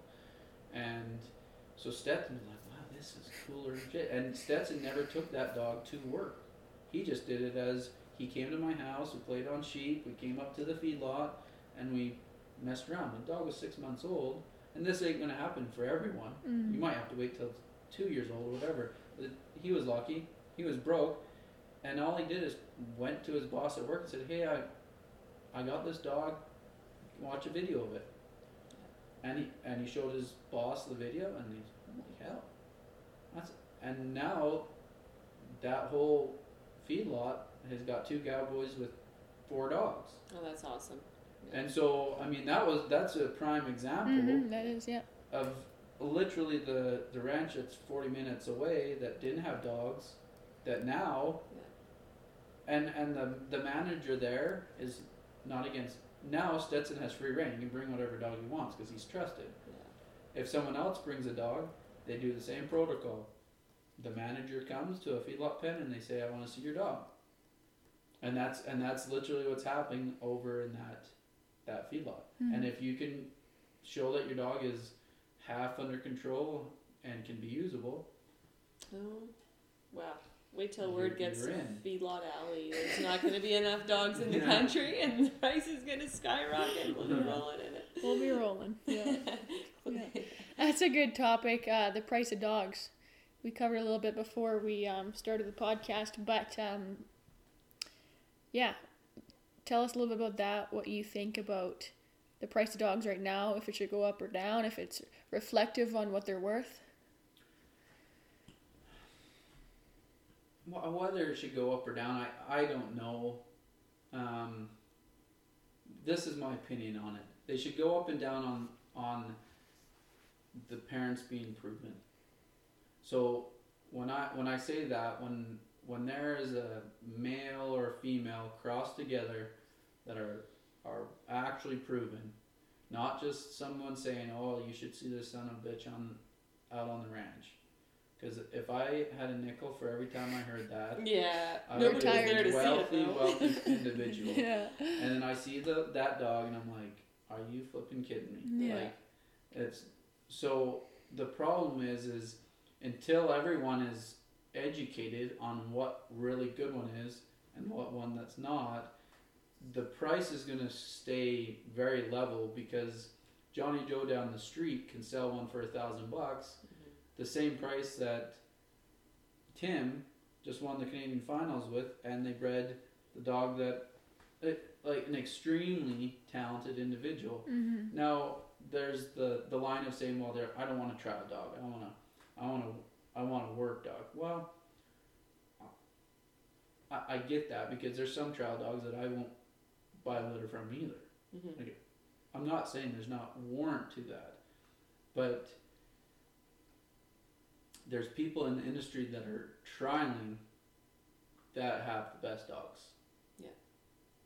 and so Stetson was like, "Wow, this is cooler shit." And Stetson never took that dog to work. He just did it as he came to my house. We played on sheep. We came up to the feedlot, and we messed around. The dog was six months old, and this ain't gonna happen for everyone. Mhm. You might have to wait till two years old or whatever. But he was lucky. He was broke, and all he did is went to his boss at work and said, "Hey, I, I got this dog. Watch a video of it." And he and he showed his boss the video, and he's holy hell, that's and now that whole feedlot has got two cowboys with four dogs. Oh, that's awesome. And so, I mean, that was that's a prime example Mhm, that is yeah. of literally the the ranch that's 40 minutes away that didn't have dogs that now Yeah. and and the the manager there is not against now Stetson has free reign he can bring whatever dog he wants because he's trusted Yeah. if someone else brings a dog they do the same protocol the manager comes to a feedlot pen and they say I want to see your dog and that's and that's literally what's happening over in that that feedlot Mhm. and if you can show that your dog is half under control and can be usable, Oh, wow. Wait till word gets to. Feedlot Alley. There's not going to be enough dogs in the Yeah. country, and the price is going to skyrocket. We'll be rolling in it. We'll be rolling. Yeah. Yeah. That's a good topic. Uh, the price of dogs. We covered a little bit before we um, started the podcast, but um, yeah, tell us a little bit about that. What you think about the price of dogs right now? If it should go up or down? If it's reflective on what they're worth? Whether it should go up or down, I, I don't know. Um, this is my opinion on it. They should go up and down on on the parents being proven. So when I when I say that when when there is a male or a female crossed together that are are actually proven, not just someone saying, "Oh, you should see this son of a bitch on out on the ranch." Because if I had a nickel for every time I heard that, Yeah. I Nobody would was tired. to wealthy, wealthy individual. Yeah. And then I see the that dog, and I'm like, "Are you flipping kidding me?" Yeah. Like, it's so the problem is, is until everyone is educated on what really good one is and what one that's not, the price is gonna stay very level because Johnny Joe down the street can sell one for a thousand bucks, the same price that Tim just won the Canadian finals with, and they bred the dog that a, like an extremely talented individual. Mm-hmm. Now there's the the line of saying, well, there I don't want to try a dog. I don't want to, I want to, I want to work dog. Well, I, I get that because there's some trial dogs that I won't buy a litter from either. hmm I'm not saying there's not warrant to that, but there's people in the industry that are trialing that have the best dogs. Yeah.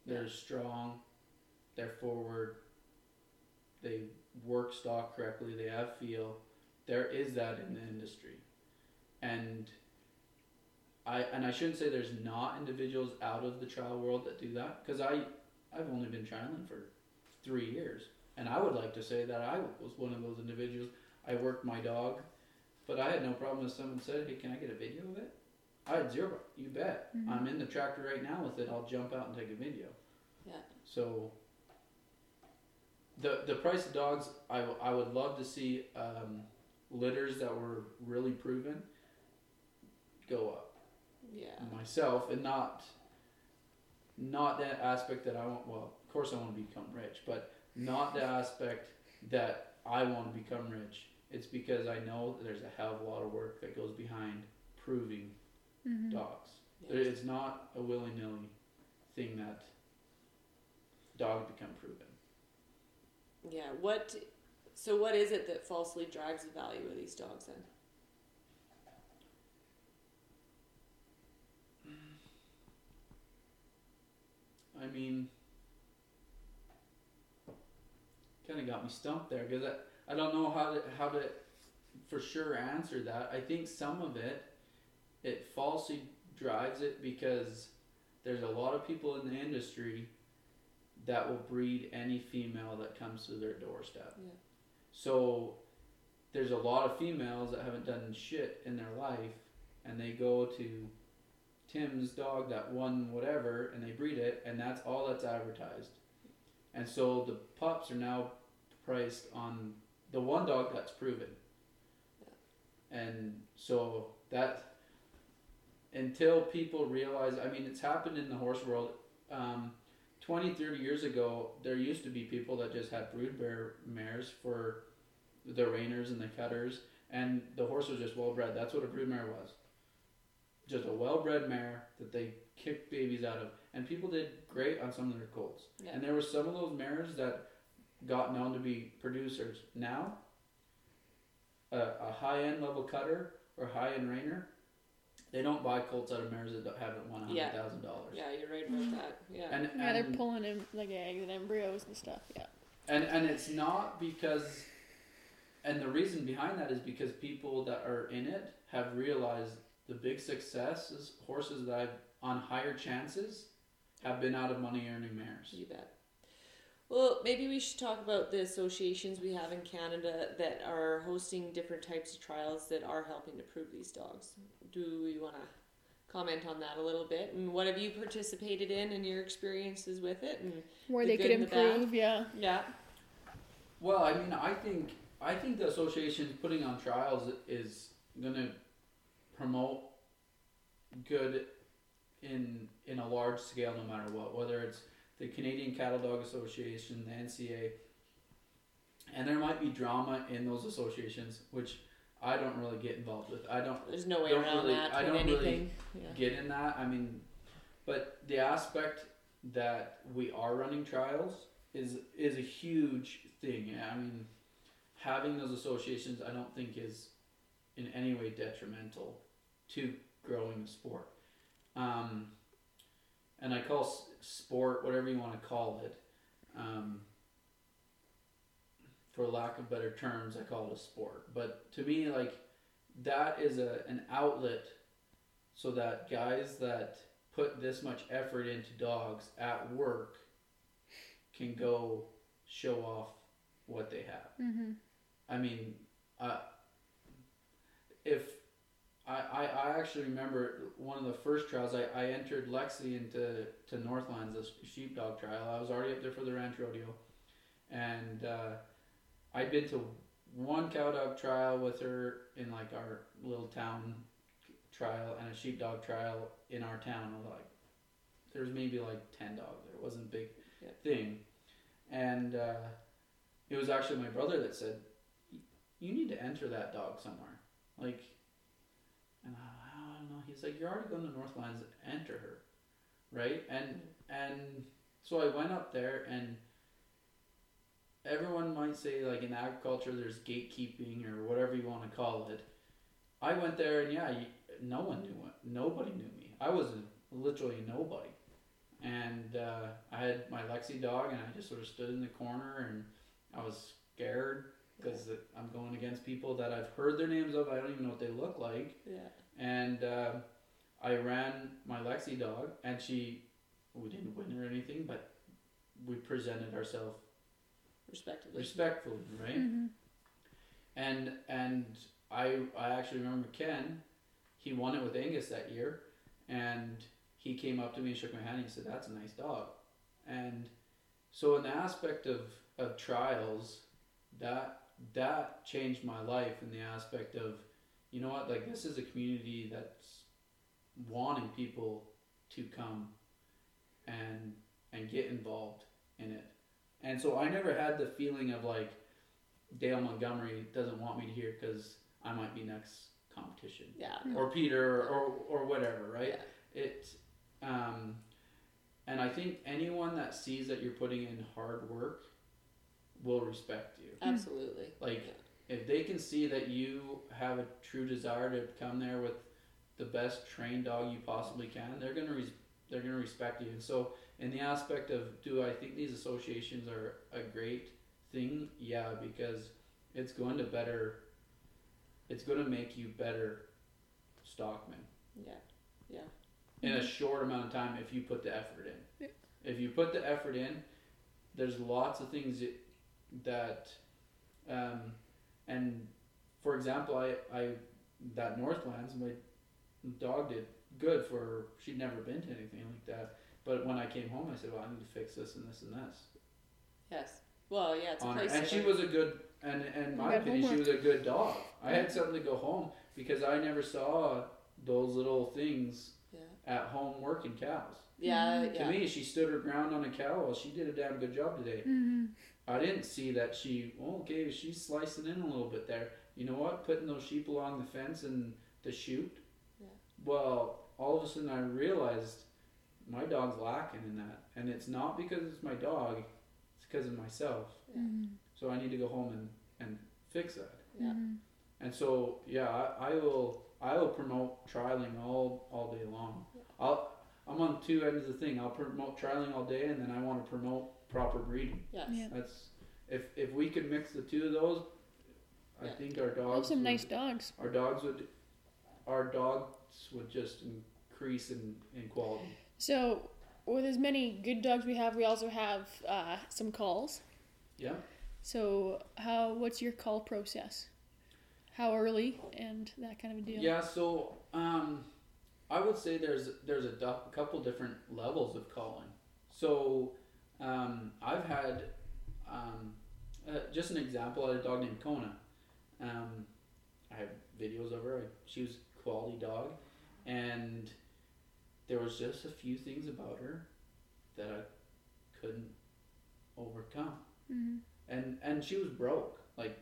They're strong, they're forward, they work stock correctly, they have feel. There is that in the industry. And I and I shouldn't say there's not individuals out of the trial world that do that because I I've only been trialing for three years. And I would like to say that I was one of those individuals. I worked my dog, but I had no problem if someone said, Hey, can I get a video of it? I had zero. You bet. Mhm. I'm in the tractor right now with it. I'll jump out and take a video. Yeah. So the the price of dogs, I, w- I would love to see um, litters that were really proven go up Yeah. myself and not not that aspect that I want well of course I want to become rich but not the aspect that I want to become rich it's because I know that there's a hell of a lot of work that goes behind proving Mm-hmm. dogs Yeah. It's not a willy-nilly thing that dogs become proven Yeah. What? So what is it that falsely drives the value of these dogs then? Mm. I mean kind of got me stumped there because I, I don't know how to how to for sure answer that. I think some of it it falsely drives it because there's a lot of people in the industry that will breed any female that comes to their doorstep. Yeah. So there's a lot of females that haven't done shit in their life and they go to Tim's dog that won whatever and they breed it and that's all that's advertised. And so the pups are now priced on the one dog that's proven. And so that until people realize, I mean, it's happened in the horse world. Um, 20, 30 years ago, there used to be people that just had brood bear mares for the reiners and the cutters, and the horse was just well bred. That's what a brood mare was. Just a well bred mare that they kicked babies out of. And people did great on some of their colts. Yeah. And there were some of those mares that got known to be producers. Now, uh, a, a high end level cutter or high end reiner, they don't buy colts out of mares that don't- haven't won Yeah. hundred thousand dollars. Yeah, you're right about that. Yeah. And Yeah, they're pulling in like eggs and embryos and stuff. Yeah. and and it's not because, and the reason behind that is because people that are in it have realized the big successes horses that I've on higher chances have been out of money earning mares. You bet. Well, maybe we should talk about the associations we have in Canada that are hosting different types of trials that are helping to prove these dogs. Do we want to comment on that a little bit? And what have you participated in and your experiences with it? And Where The they could and the improve. Yeah. yeah, Well, I mean, I think I think the association putting on trials is going to promote good in in a large scale, no matter what. Whether it's the Canadian Cattle Dog Association, the NCA, and there might be drama in those associations, which I don't really get involved with. I don't there's no way Don't around really- that I don't really yeah. get in that. I mean, but the aspect that we are running trials is is a huge thing. I mean, having those associations, I don't think is in any way detrimental to growing the sport. Um, and I call s- sport whatever you want to call it. Um, for lack of better terms, I call it a sport. But to me, like that is a an outlet so that guys that put this much effort into dogs at work can go show off what they have. Mm-hmm. I mean, uh, if I, I, I actually remember one of the first trials I, I entered Lexi into to Northlands, this sheepdog trial. I was already up there for the ranch rodeo, and uh, I'd been to one cow dog trial with her in like our little town trial and a sheepdog trial in our town like there was maybe like ten dogs there. It wasn't a big Yeah. thing, and uh, it was actually my brother that said, "You need to enter that dog somewhere." Like, and I, I don't know. He's like, "You're already going to Northlands. Enter her, right?" And and so I went up there and. Everyone might say, like in agriculture, there's gatekeeping or whatever you want to call it. I went there and yeah, no one knew it. Nobody knew me. I was literally nobody. And uh, I had my Lexi dog, and I just sort of stood in the corner, and I was scared because I'm going against people that I've heard their names of. I don't even know what they look like. Yeah. And uh, I ran my Lexi dog, and she, we didn't win or anything, but we presented ourselves Respectively. respectfully, right? Mhm. And and I I actually remember Ken, he won it with Angus that year, and he came up to me and shook my hand and he said, "That's a nice dog," and so in the aspect of of trials, that that changed my life in the aspect of, you know what, like this is a community that's wanting people to come and and get involved in it. And so I never had the feeling of like Dale Montgomery doesn't want me to hear because I might be next competition Yeah. or Peter or or whatever, right? Yeah. It, um, and I think anyone that sees that you're putting in hard work will respect you. Absolutely. Like Yeah. if they can see that you have a true desire to come there with the best trained dog you possibly can, they're gonna res- they're gonna respect you. And so, in the aspect of do I think these associations are a great thing? Yeah, because it's going to better. It's going to make you better stockmen Yeah. Yeah. In a mm-hmm. short amount of time if you put the effort in. Yeah. If you put the effort in, there's lots of things that, that um, and for example, I, I that Northlands, my dog did good for she'd never been to anything like that. But when I came home, I said, "Well, I need to fix this and this and this." Yes. Well, yeah, it's a place. And she was a good, and in my Good opinion, she was a good dog. I had something to go home because I never saw those little things Yeah. at home working cows. Yeah. Mhm. Yeah. To me, she stood her ground on a cow. Well, she did a damn good job today. Mhm. I didn't see that she. Well, okay, she's slicing in a little bit there. You know what? Putting those sheep along the fence and the chute. Yeah. Well, all of a sudden I realized my dog's lacking in that, and it's not because it's my dog. It's because of myself. Yeah. Mhm. So I need to go home and, and fix that. Yeah. Mhm. And so yeah, I, I will I will promote trialing all all day long. Yeah. I'll I'm on two ends of the thing. I'll promote trialing all day, and then I want to promote proper breeding. Yes. Yeah. That's if if we could mix the two of those, I Yeah. think our Those dogs some would, nice dogs. our dogs would our dogs would just increase in, in quality. So, with as many good dogs we have, we also have uh, some calls. Yeah. So, how? What's your call process? How early and that kind of a deal. Yeah, so um, I would say there's there's a du- couple different levels of calling. So um, I've had um, uh, just an example. I had a dog named Kona. Um, I have videos of her. She was a quality dog, and there was just a few things about her that I couldn't overcome Mhm. and and she was broke like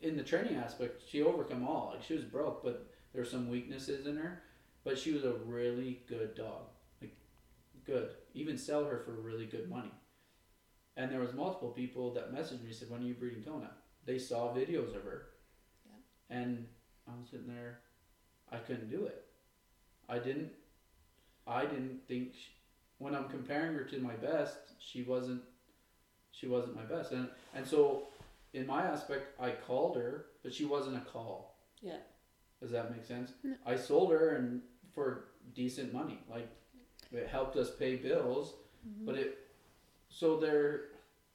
in the training aspect she overcome all like she was broke but there were some weaknesses in her but she was a really good dog like good even sell her for really good money. And there was multiple people that messaged me said when are you breeding Kona? They saw videos of her. Yeah. and I was sitting there I couldn't do it. I didn't I didn't think sh when I'm comparing her to my best she wasn't she wasn't my best. And and so in my aspect I called her but she wasn't a call. Yeah. does that make sense? No. I sold her and for decent money like it helped us pay bills Mm-hmm. but it so there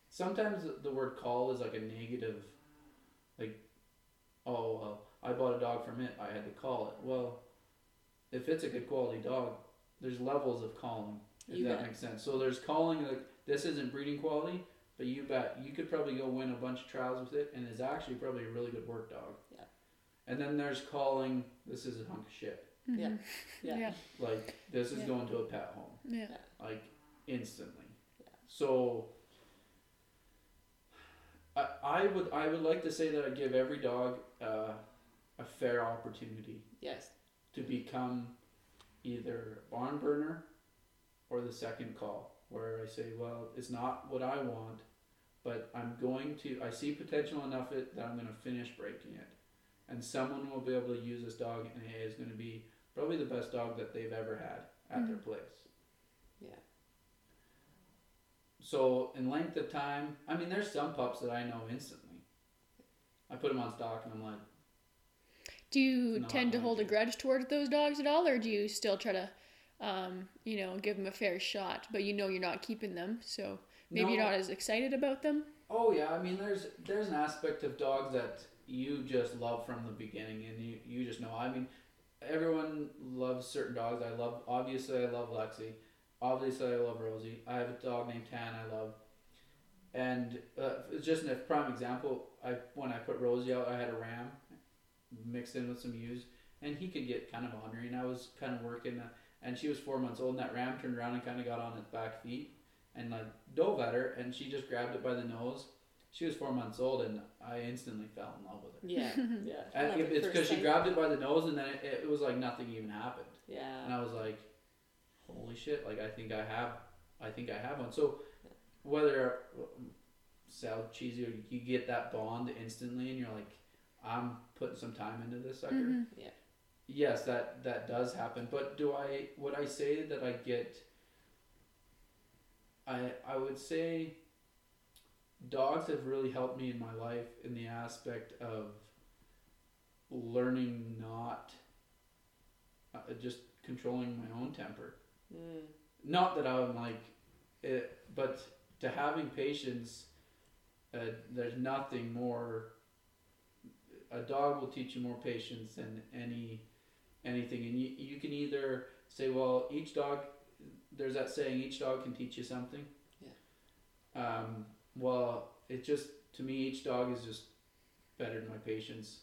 sometimes the- word call is like a negative like oh well I bought a dog from it I had to call it well if it's a good quality dog there's levels of calling if You that bet. makes sense so there's calling like this isn't breeding quality but you bet you could probably go win a bunch of trials with it and is actually probably a really good work dog Yeah. and then there's calling this is a hunk of shit Yeah. Mhm. Yeah. Yeah. Like this is Yeah. going to a pet home, Yeah. like instantly. Yeah. So I, I would I would like to say that I give every dog uh, a fair opportunity Yes. to become either barn burner or the second call, where I say, well, it's not what I want, but I'm going to. I see potential enough it that I'm going to finish breaking it, and someone will be able to use this dog, and it is going to be probably the best dog that they've ever had at their place. Yeah. So in length of time, I mean, there's some pups that I know instantly. I put them on stock, and I'm like. Do you tend to hold a grudge towards those dogs at all, or do you still try to, um, you know, give them a fair shot, but you know you're not keeping them, so maybe you're not as excited about them? Oh yeah, I mean there's there's an aspect of dogs that you just love from the beginning and you, you just know. I mean everyone loves certain dogs. I love obviously I love Lexi. Obviously I love Rosie. I have a dog named Tan I love. And uh, just a prime example. I when I put Rosie out, I had a ram mixed in with some ewes, and he could get kind of ornery. And I was kind of working, uh, and she was four months old, and that ram turned around and kind of got on its back feet and like dove at her, and she just grabbed it by the nose. She was four months old, and I instantly fell in love with her. Yeah. Yeah. And it, it's because she grabbed it by the nose, and then it, it was like nothing even happened. Yeah. And I was like, "Holy shit!" Like I think I have, I think I have one. So whether sound cheesy or you get that bond instantly, and you're like, "I'm putting some time into this sucker." Mhm. Yes, that that does happen. But do I? Would I say that I get? I I would say. Dogs have really helped me in my life in the aspect of learning not uh, just controlling my own temper. Mm. Not that I'm like, it, but to having patience, uh, there's nothing more. A dog will teach you more patience than any anything, and you you can either say, well, each dog. There's that saying, each dog can teach you something. Yeah. Um. Well, it just to me, each dog is just better than my patience.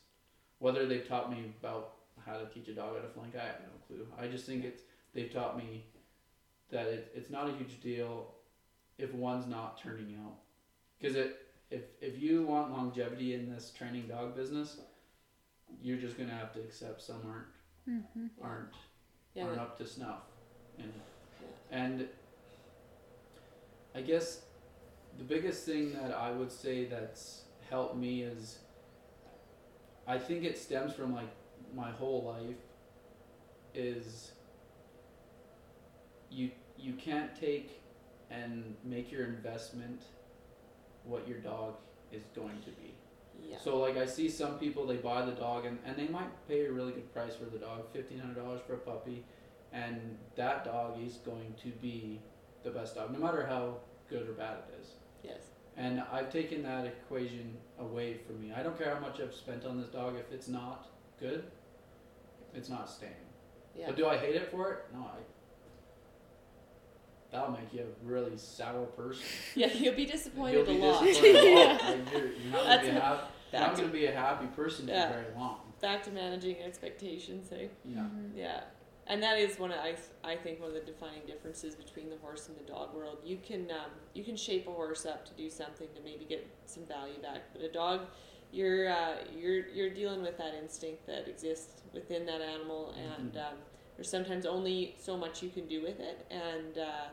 Whether they've taught me about how to teach a dog how to flank, I have no clue. I just think it's they've taught me that it, it's not a huge deal if one's not turning out. Because it if if you want longevity in this training dog business, you're just gonna have to accept some aren't Mhm. aren't Yeah. aren't up to snuff, and and I guess the biggest thing that I would say that's helped me is I think it stems from like my whole life is you you can't take and make your investment what your dog is going to be. Yeah. So like I see some people they buy the dog and, and they might pay a really good price for the dog, fifteen hundred dollars for a puppy, and that dog is going to be the best dog, no matter how good or bad it is. Yes. And I've taken that equation away from me. I don't care how much I've spent on this dog. If it's not good, it's not staying. Yeah. But do I hate it for it? No, I. That'll make you a really sour person. Yeah. You'll be disappointed You'll disappointed be a lot. disappointed a lot. Yeah. Like, you're, you're not That's gonna be a- you're not to- gonna be a happy person Yeah. for very long. Back to managing expectations. Hey. Yeah. Mhm. Yeah, and that is one of I, I think one of the defining differences between the horse and the dog world. You can um, you can shape a horse up to do something to maybe get some value back, but a dog, you're uh, you're you're dealing with that instinct that exists within that animal, and Mhm. um, there's sometimes only so much you can do with it, and uh,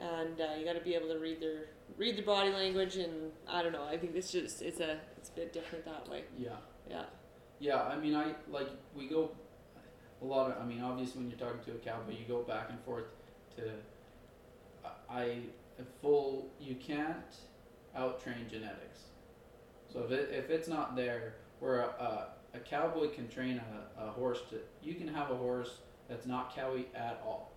and uh, you got to be able to read their read their body language, and I don't know. I think it's just it's a it's a bit different that way. Yeah. Yeah, Yeah, I mean, I like we go a lot of. I mean, obviously, when you're talking to a cowboy, you go back and forth to. I I- full. You can't out-train genetics. So if it, if it's not there, where a, a, a cowboy can train a, a horse to, you can have a horse that's not cowy at all.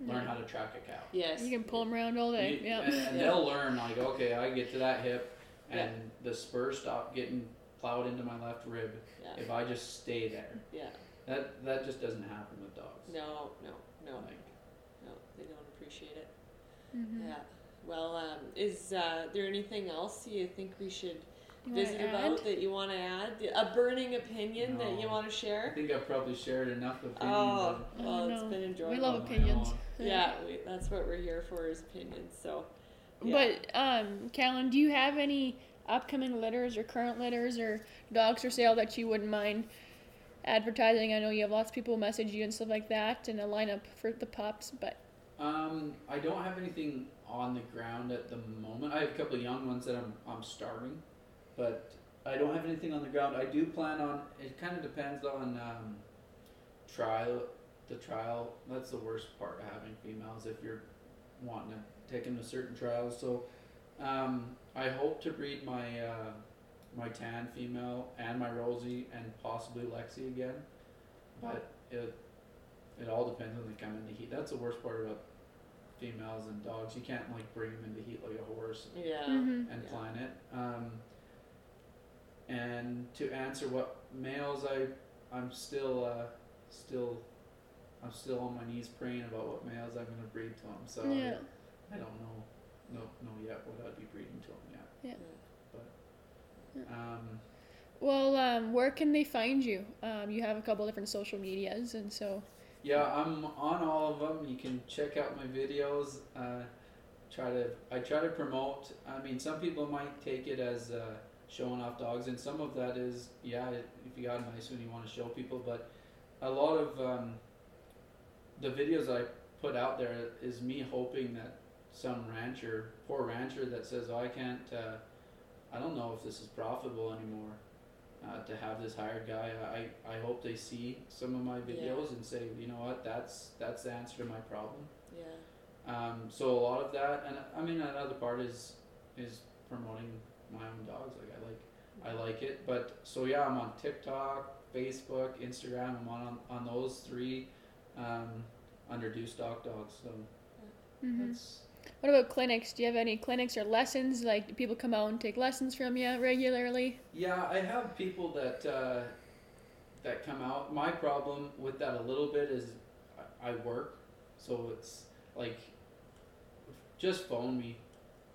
Learn how to track a cow. yes, You can pull them around all day. You- Yeah. And, and Yeah. they'll learn like, okay, I get to that hip, Yeah. and the spur stop getting plowed into my left rib yeah, if I just stay there. yeah. That that just doesn't happen with dogs. No, no, no. Like, No, they don't appreciate it. Mhm. Yeah. Well, um, is uh, there anything else you think we should You wanna visit add? about that you want to add? A burning opinion that you want to share? I think I've probably shared enough opinions. Oh, on- well, Oh, it's no. been enjoyable. We love opinions. Yeah, we, that's what we're here for is opinions. So, yeah. But um, Calin, do you have any upcoming litters or current litters or dogs for sale that you wouldn't mind advertising? I know you have lots of people message you and stuff like that, and a lineup for the pups. But Um, I don't have anything on the ground at the moment. I have a couple of young ones that I'm I'm starting, but I don't have anything on the ground. I do plan on. It kind of depends on um, trial. The trial. That's the worst part of having females. If you're wanting to take them to certain trials, so um, I hope to breed my uh, my tan female and my Rosie and possibly Lexi again, but it it all depends when they come into heat. That's the worst part about females and dogs. You can't like bring them into heat like a horse yeah. Mhm. and Yeah. plan it. Um, and to answer what males, I I'm still uh, still I'm still on my knees praying about what males I'm gonna breed to them. So yeah, I, I don't know no know yet what I'd be breeding to them yet. Yeah. Um, well, um, where can they find you? Um, you have a couple different social medias, and so Yeah, I'm on all of them. You can check out my videos. Uh, try to I try to promote. I mean, some people might take it as uh, showing off dogs, and some of that is yeah. If you got a nice one, you want to show people. But a lot of um, the videos I put out there is me hoping that some rancher, poor rancher, that says, "Oh, I can't. Uh, I don't know if this is profitable anymore." uh, to have this hired guy. I, I hope they see some of my videos and say, you know what, that's that's the answer to my problem. Yeah. Um, so a lot of that, and I mean another part is is promoting my own dogs. Like I like I like it, but so yeah, I'm on TikTok, Facebook, Instagram. I'm on on those three um, under Duce Stock Dogs. So mhm. that's what about clinics? Do you have any clinics or lessons? Like, do people come out and take lessons from you regularly? Yeah, I have people that uh, that come out. My problem with that a little bit is I, work, so it's like just phone me.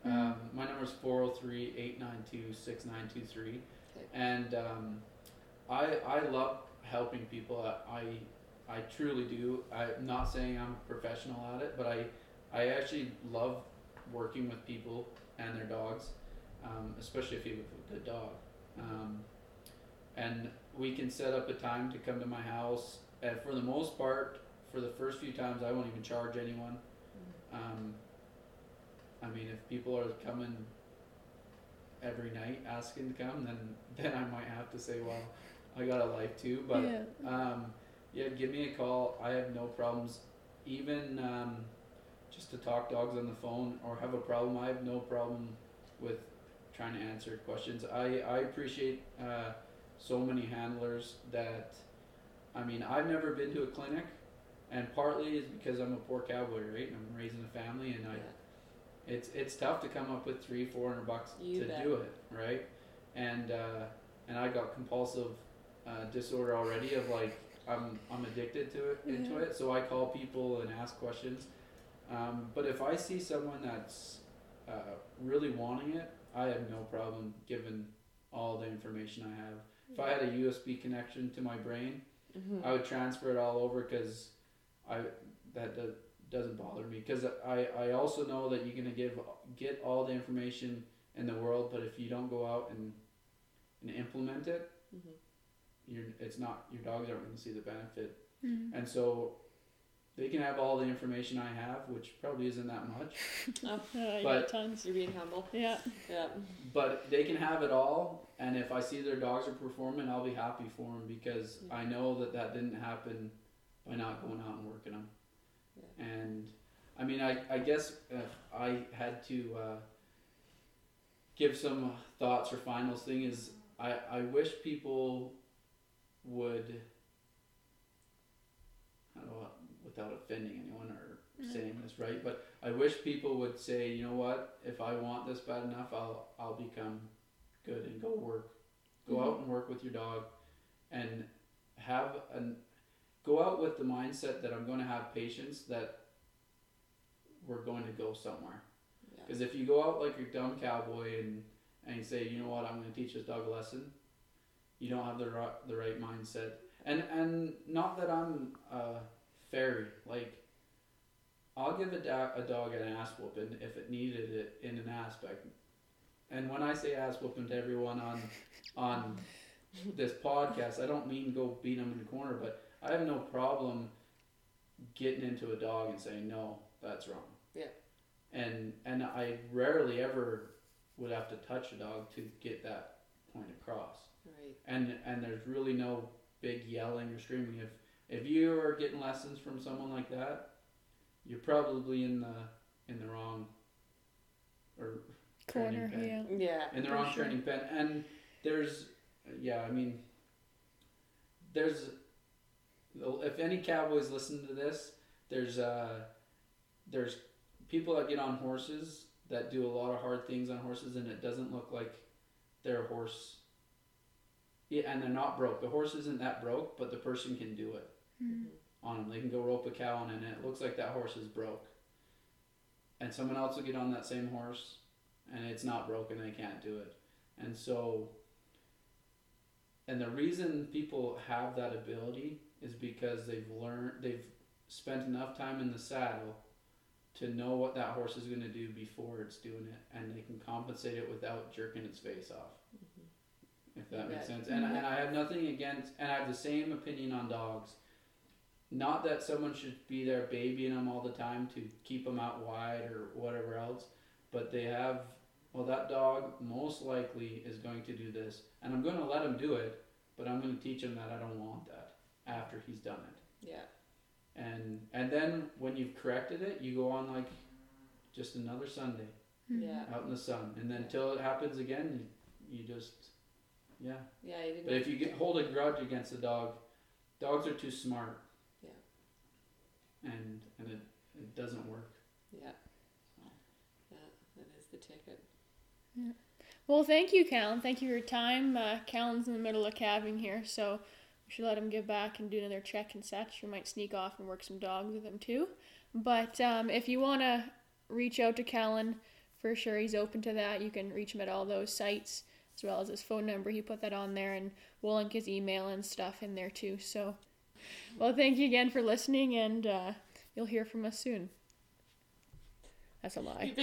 Um, my number is 403-892-6923. And um, I I love helping people. I, I I truly do. I'm not saying I'm professional at it, but I I actually love working with people and their dogs, um, especially if you have a good dog. Um, and we can set up a time to come to my house. And for the most part, for the first few times, I won't even charge anyone. Um, I mean, if people are coming every night asking to come, then then I might have to say, well, I got a life too. But yeah. um, yeah, give me a call. I have no problems. Even um, just to talk dogs on the phone or have a problem, I have no problem with trying to answer questions. I, I appreciate uh, so many handlers that, I mean, I've never been to a clinic, and partly is because I'm a poor cowboy, right? And I'm raising a family, and I, Yeah. it's it's tough to come up with three, four hundred bucks You to bet. do it, right? And uh, and I got compulsive uh, disorder already of like I'm I'm addicted to it into it, so I call people and ask questions. Um, but if I see someone that's uh, really wanting it, I have no problem giving all the information I have. If I had a USB connection to my brain, Mhm. I would transfer it all over because I that do, doesn't bother me because I, I also know that you're gonna give get all the information in the world, but if you don't go out and and implement it, Mhm. you're it's not your dogs aren't gonna see the benefit, Mhm. and so they can have all the information I have, which probably isn't that much, Oh, you But- got tons. you're being humble. Yeah. Yeah. but they can have it all. And if I see their dogs are performing, I'll be happy for them because Yeah. I know that that didn't happen by not going out and working them. Yeah. And I mean, I, I guess if I had to uh, give some thoughts or finals thing is I, I wish people would, I don't know, without offending anyone or Mhm. saying this right, but I wish people would say, you know what, if I want this bad enough, I'll I'll become good and go work, go Mhm. out and work with your dog, and have an go out with the mindset that I'm going to have patience that we're going to go somewhere. Yeah. Because if you go out like a dumb cowboy and and you say, you know what, I'm going to teach this dog a lesson, you don't have the ri- the right mindset. And and not that I'm a fairy, like I'll give a, da- a dog an ass whooping if it needed it in an aspect. And when I say ass whooping to everyone on on this podcast, I don't mean go beat them in the corner, but I have no problem getting into a dog and saying no, that's wrong. Yeah. And and I rarely ever would have to touch a dog to get that point across. Right. And and there's really no big yelling or screaming. If if you are getting lessons from someone like that, you're probably in the in the wrong or Corner, training pen. yeah. Yeah. in the wrong sure. training pen. And there's yeah, I mean there's if any cowboys listen to this, there's uh there's people that get on horses that do a lot of hard things on horses and it doesn't look like their horse yeah, and they're not broke. The horse isn't that broke, but the person can do it Mm. on them. They can go rope a cow on and it looks like that horse is broke. And someone else will get on that same horse, and it's not broken. They can't do it. And so, and the reason people have that ability is because they've learned, they've spent enough time in the saddle to know what that horse is going to do before it's doing it, and they can compensate it without jerking its face off. If that makes sense. And, and I have nothing against, and I have the same opinion on dogs. Not that someone should be there babying them all the time to keep them out wide or whatever else, but they have, well, that dog most likely is going to do this, and I'm going to let him do it, but I'm going to teach him that I don't want that after he's done it. Yeah. And and then when you've corrected it, you go on like just another Sunday Mm. Yeah. out in the sun, and then till it happens again, you, you just, yeah. Yeah. I didn't. But if you get hold a grudge against the dog, dogs are too smart. Yeah. And and it, it doesn't work. yeah. Yeah. That is the ticket. Well, thank you, Calin. Thank you for your time. Uh, Calin's in the middle of calving here, so we should let him get back and do another check and such. We might sneak off and work some dogs with him too. But um, if you want to reach out to Calin, for sure he's open to that. You can reach him at all those sites as well as his phone number. He put that on there, and we'll link his email and stuff in there too. So, well, thank you again for listening, and uh, you'll hear from us soon. That's a lie.